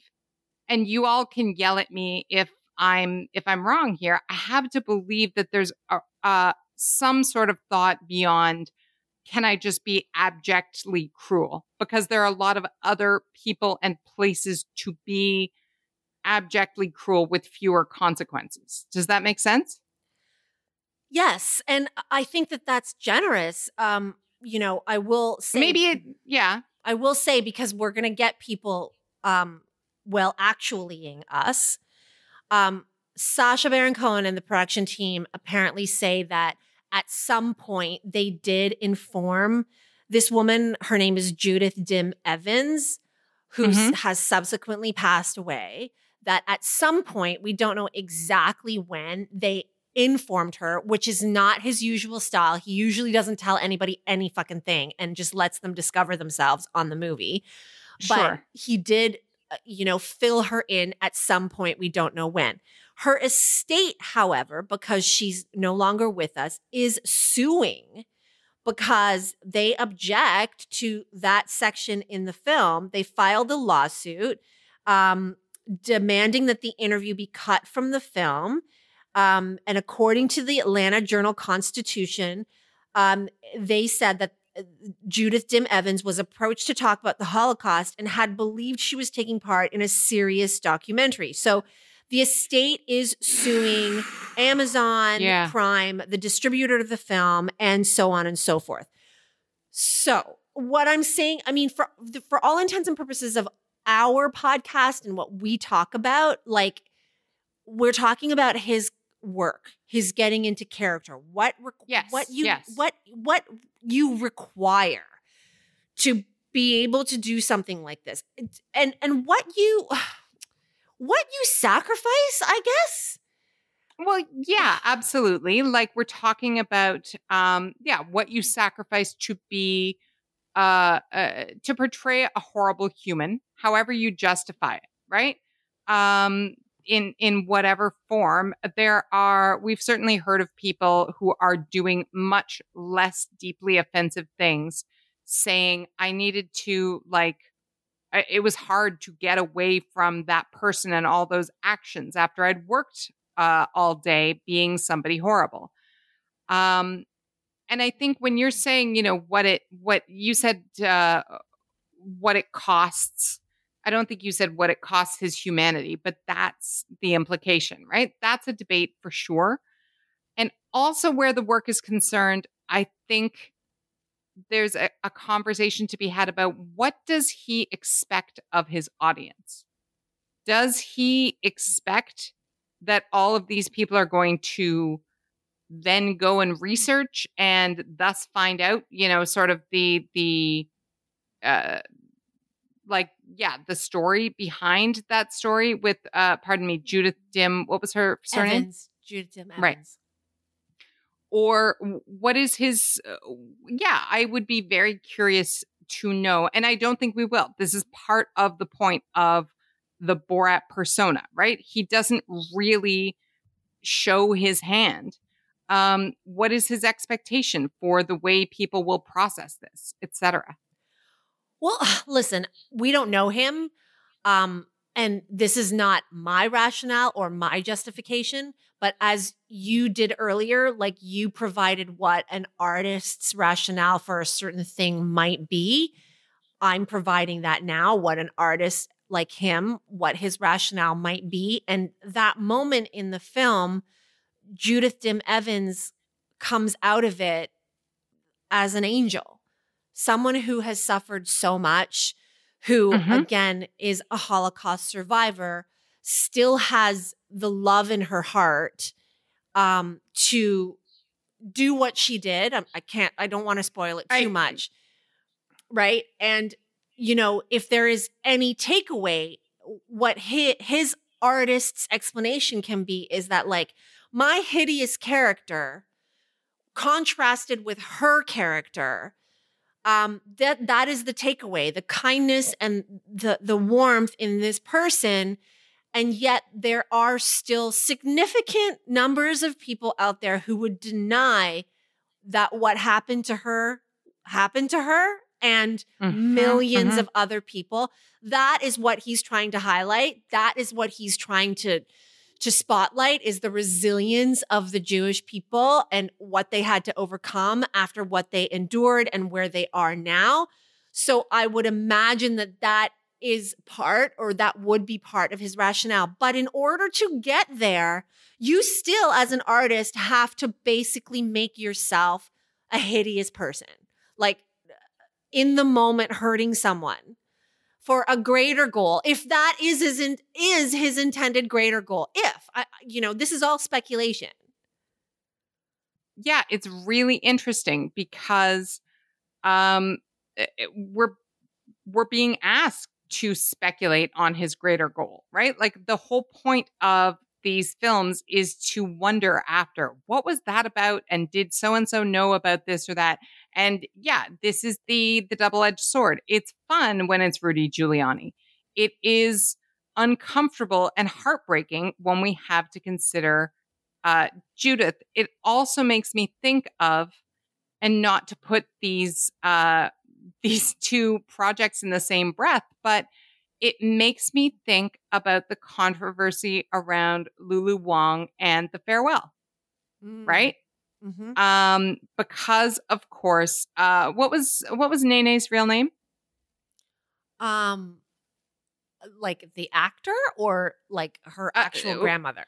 and you all can yell at me if I'm if I'm wrong here. I have to believe that there's a, uh, some sort of thought beyond can I just be abjectly cruel? Because there are a lot of other people and places to be abjectly cruel with fewer consequences. Does that make sense? Yes, and I think that that's generous. Um, you know, I will say maybe it, yeah. I will say because we're going to get people um well actuallying us. Um Sacha Baron Cohen and the production team apparently say that at some point they did inform this woman, her name is Judith Dim Evans, who Mhm. has subsequently passed away, that at some point, we don't know exactly when, they informed her, which is not his usual style. He usually doesn't tell anybody any fucking thing and just lets them discover themselves on the movie. But Sure. he did, uh, you know, fill her in at some point. We don't know when. Her estate, however, because she's no longer with us, is suing because they object to that section in the film. They filed a lawsuit um, demanding that the interview be cut from the film. Um, and according to the Atlanta Journal Constitution, um, they said that uh, Judith Dim Evans was approached to talk about the Holocaust and had believed she was taking part in a serious documentary. So the estate is suing Amazon Yeah. Prime, the distributor of the film, and so on and so forth. So what I'm saying, I mean, for for all intents and purposes of our podcast and what we talk about, like we're talking about his work, his getting into character, what requ- Yes, what you yes. what what you require to be able to do something like this, and and what you what you sacrifice, I guess. Well, yeah, absolutely. Like we're talking about, um, yeah, what you sacrifice to be, uh, uh, to portray a horrible human, however you justify it, right? Um, in in whatever form, there are. We've certainly heard of people who are doing much less deeply offensive things, saying, "I needed to like." It was hard to get away from that person and all those actions after I'd worked uh, all day being somebody horrible. Um, and I think when you're saying, you know, what it, what you said, uh, what it costs, I don't think you said what it costs his humanity, but that's the implication, right? That's a debate for sure. And also where the work is concerned, I think there's a, a conversation to be had about what does he expect of his audience? Does he expect that all of these people are going to then go and research and thus find out, you know, sort of the the uh like yeah, the story behind that story with uh pardon me, Judith Dim, what was her surname? Evans, Judith Dim Evans. Right. or what is his uh, yeah i would be very curious to know and i don't think we will this is part of the point of the borat persona right he doesn't really show his hand um what is his expectation for the way people will process this etc Well, listen, we don't know him. Um, and this is not my rationale or my justification, but as you did earlier, like you provided what an artist's rationale for a certain thing might be. I'm providing that now, what an artist like him, what his rationale might be. And that moment in the film, Judith Dim Evans comes out of it as an angel, someone who has suffered so much, who Mhm. again is a Holocaust survivor, still has the love in her heart um, to do what she did. I, I can't, I don't want to spoil it too I- much. Right. And you know, if there is any takeaway, what his, his artist's explanation can be is that like my hideous character contrasted with her character um, that that is the takeaway the kindness and the the warmth in this person. And yet there are still significant numbers of people out there who would deny that what happened to her happened to her and Mhm, 1000000s mhm. of other people. That is what he's trying to highlight. That is what he's trying to to spotlight is the resilience of the Jewish people and what they had to overcome after what they endured and where they are now. So I would imagine that that is part or that would be part of his rationale. But in order to get there, you still, as an artist, have to basically make yourself a hideous person. Like in the moment, hurting someone for a greater goal if that is his in, is his intended greater goal if I, you know this is all speculation. Yeah, it's really interesting because um, it- we're we're being asked to speculate on his greater goal, right? Like the whole point of these films is to wonder after what was that about? And did so and so know about this or that and yeah this is the the double-edged sword. It's fun when it's rudy giuliani. It is uncomfortable and heartbreaking when we have to consider uh, Judith, it also makes me think of, and not to put these uh, these two projects in the same breath, but it makes me think about the controversy around Lulu Wang and the farewell, right? Mhm. Um, because of course, uh, what was what was Nene's real name? um like the actor or like her Uh, actual uh, grandmother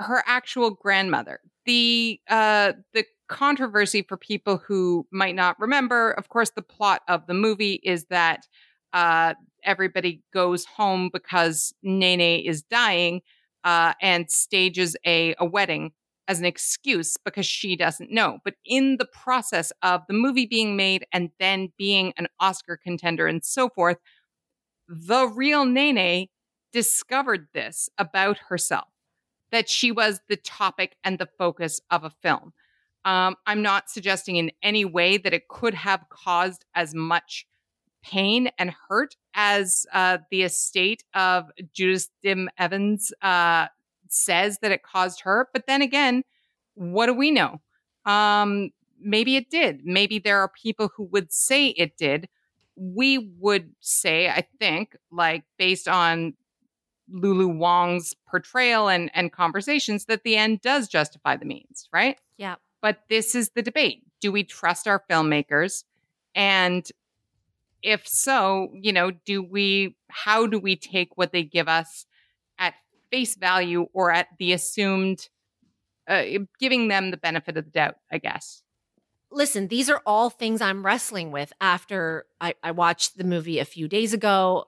her actual grandmother. The uh the controversy for people who might not remember, of course, the plot of the movie is that uh everybody goes home because Nene is dying uh and stages a a wedding as an excuse because she doesn't know. But in the process of the movie being made and then being an Oscar contender and so forth, the real Nene discovered this about herself that she was the topic and the focus of a film. Um, I'm not suggesting in any way that it could have caused as much pain and hurt as uh, the estate of Judith Dim Evans uh, says that it caused her. But then again, what do we know? Um, maybe it did. Maybe there are people who would say it did. We would say, I think, like based on Lulu Wang's portrayal and, and conversations, that the end does justify the means, right? yeah But this is the debate. Do we trust our filmmakers? And if so, you know, do we, how do we take what they give us face value or at the assumed, uh, giving them the benefit of the doubt, I guess? listen these are all things i'm wrestling with after I, I watched the movie a few days ago.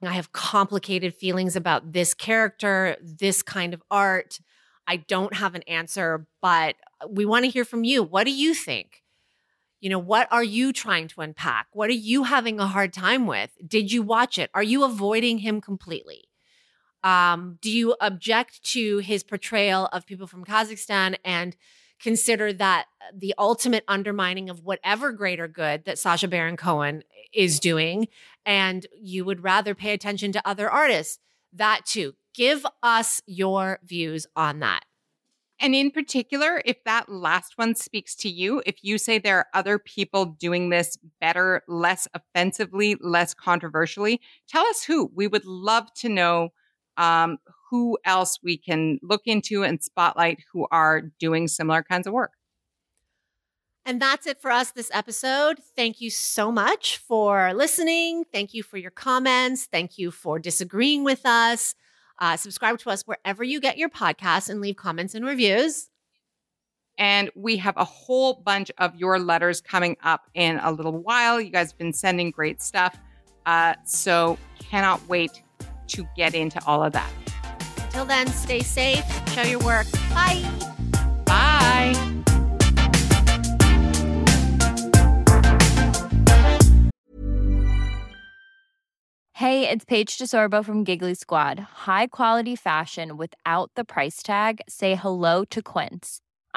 I have complicated feelings about this character this kind of art. I don't have an answer but we want to hear from you. What do you think? You know what are you trying to unpack? What are you having a hard time with? Did you watch it? Are you avoiding him completely um, do you object to his portrayal of people from kazakhstan and consider that the ultimate undermining of whatever greater good that Sacha Baron Cohen is doing, and you would rather pay attention to other artists. That too. Give us your views on that. And in particular, if that last one speaks to you, if you say there are other people doing this better, less offensively, less controversially, tell us who. We would love to know um, who else we can look into and spotlight who are doing similar kinds of work. And that's it for us this episode. Thank you so much for listening. Thank you for your comments. Thank you for disagreeing with us. Uh, subscribe to us wherever you get your podcasts and leave comments and reviews. And we have a whole bunch of your letters coming up in a little while. You guys have been sending great stuff. Uh, so cannot wait to get into all of that. Until then, stay safe, show your work. Bye. Bye. Hey, it's Paige DeSorbo from Giggly Squad. High quality fashion without the price tag. Say hello to Quince.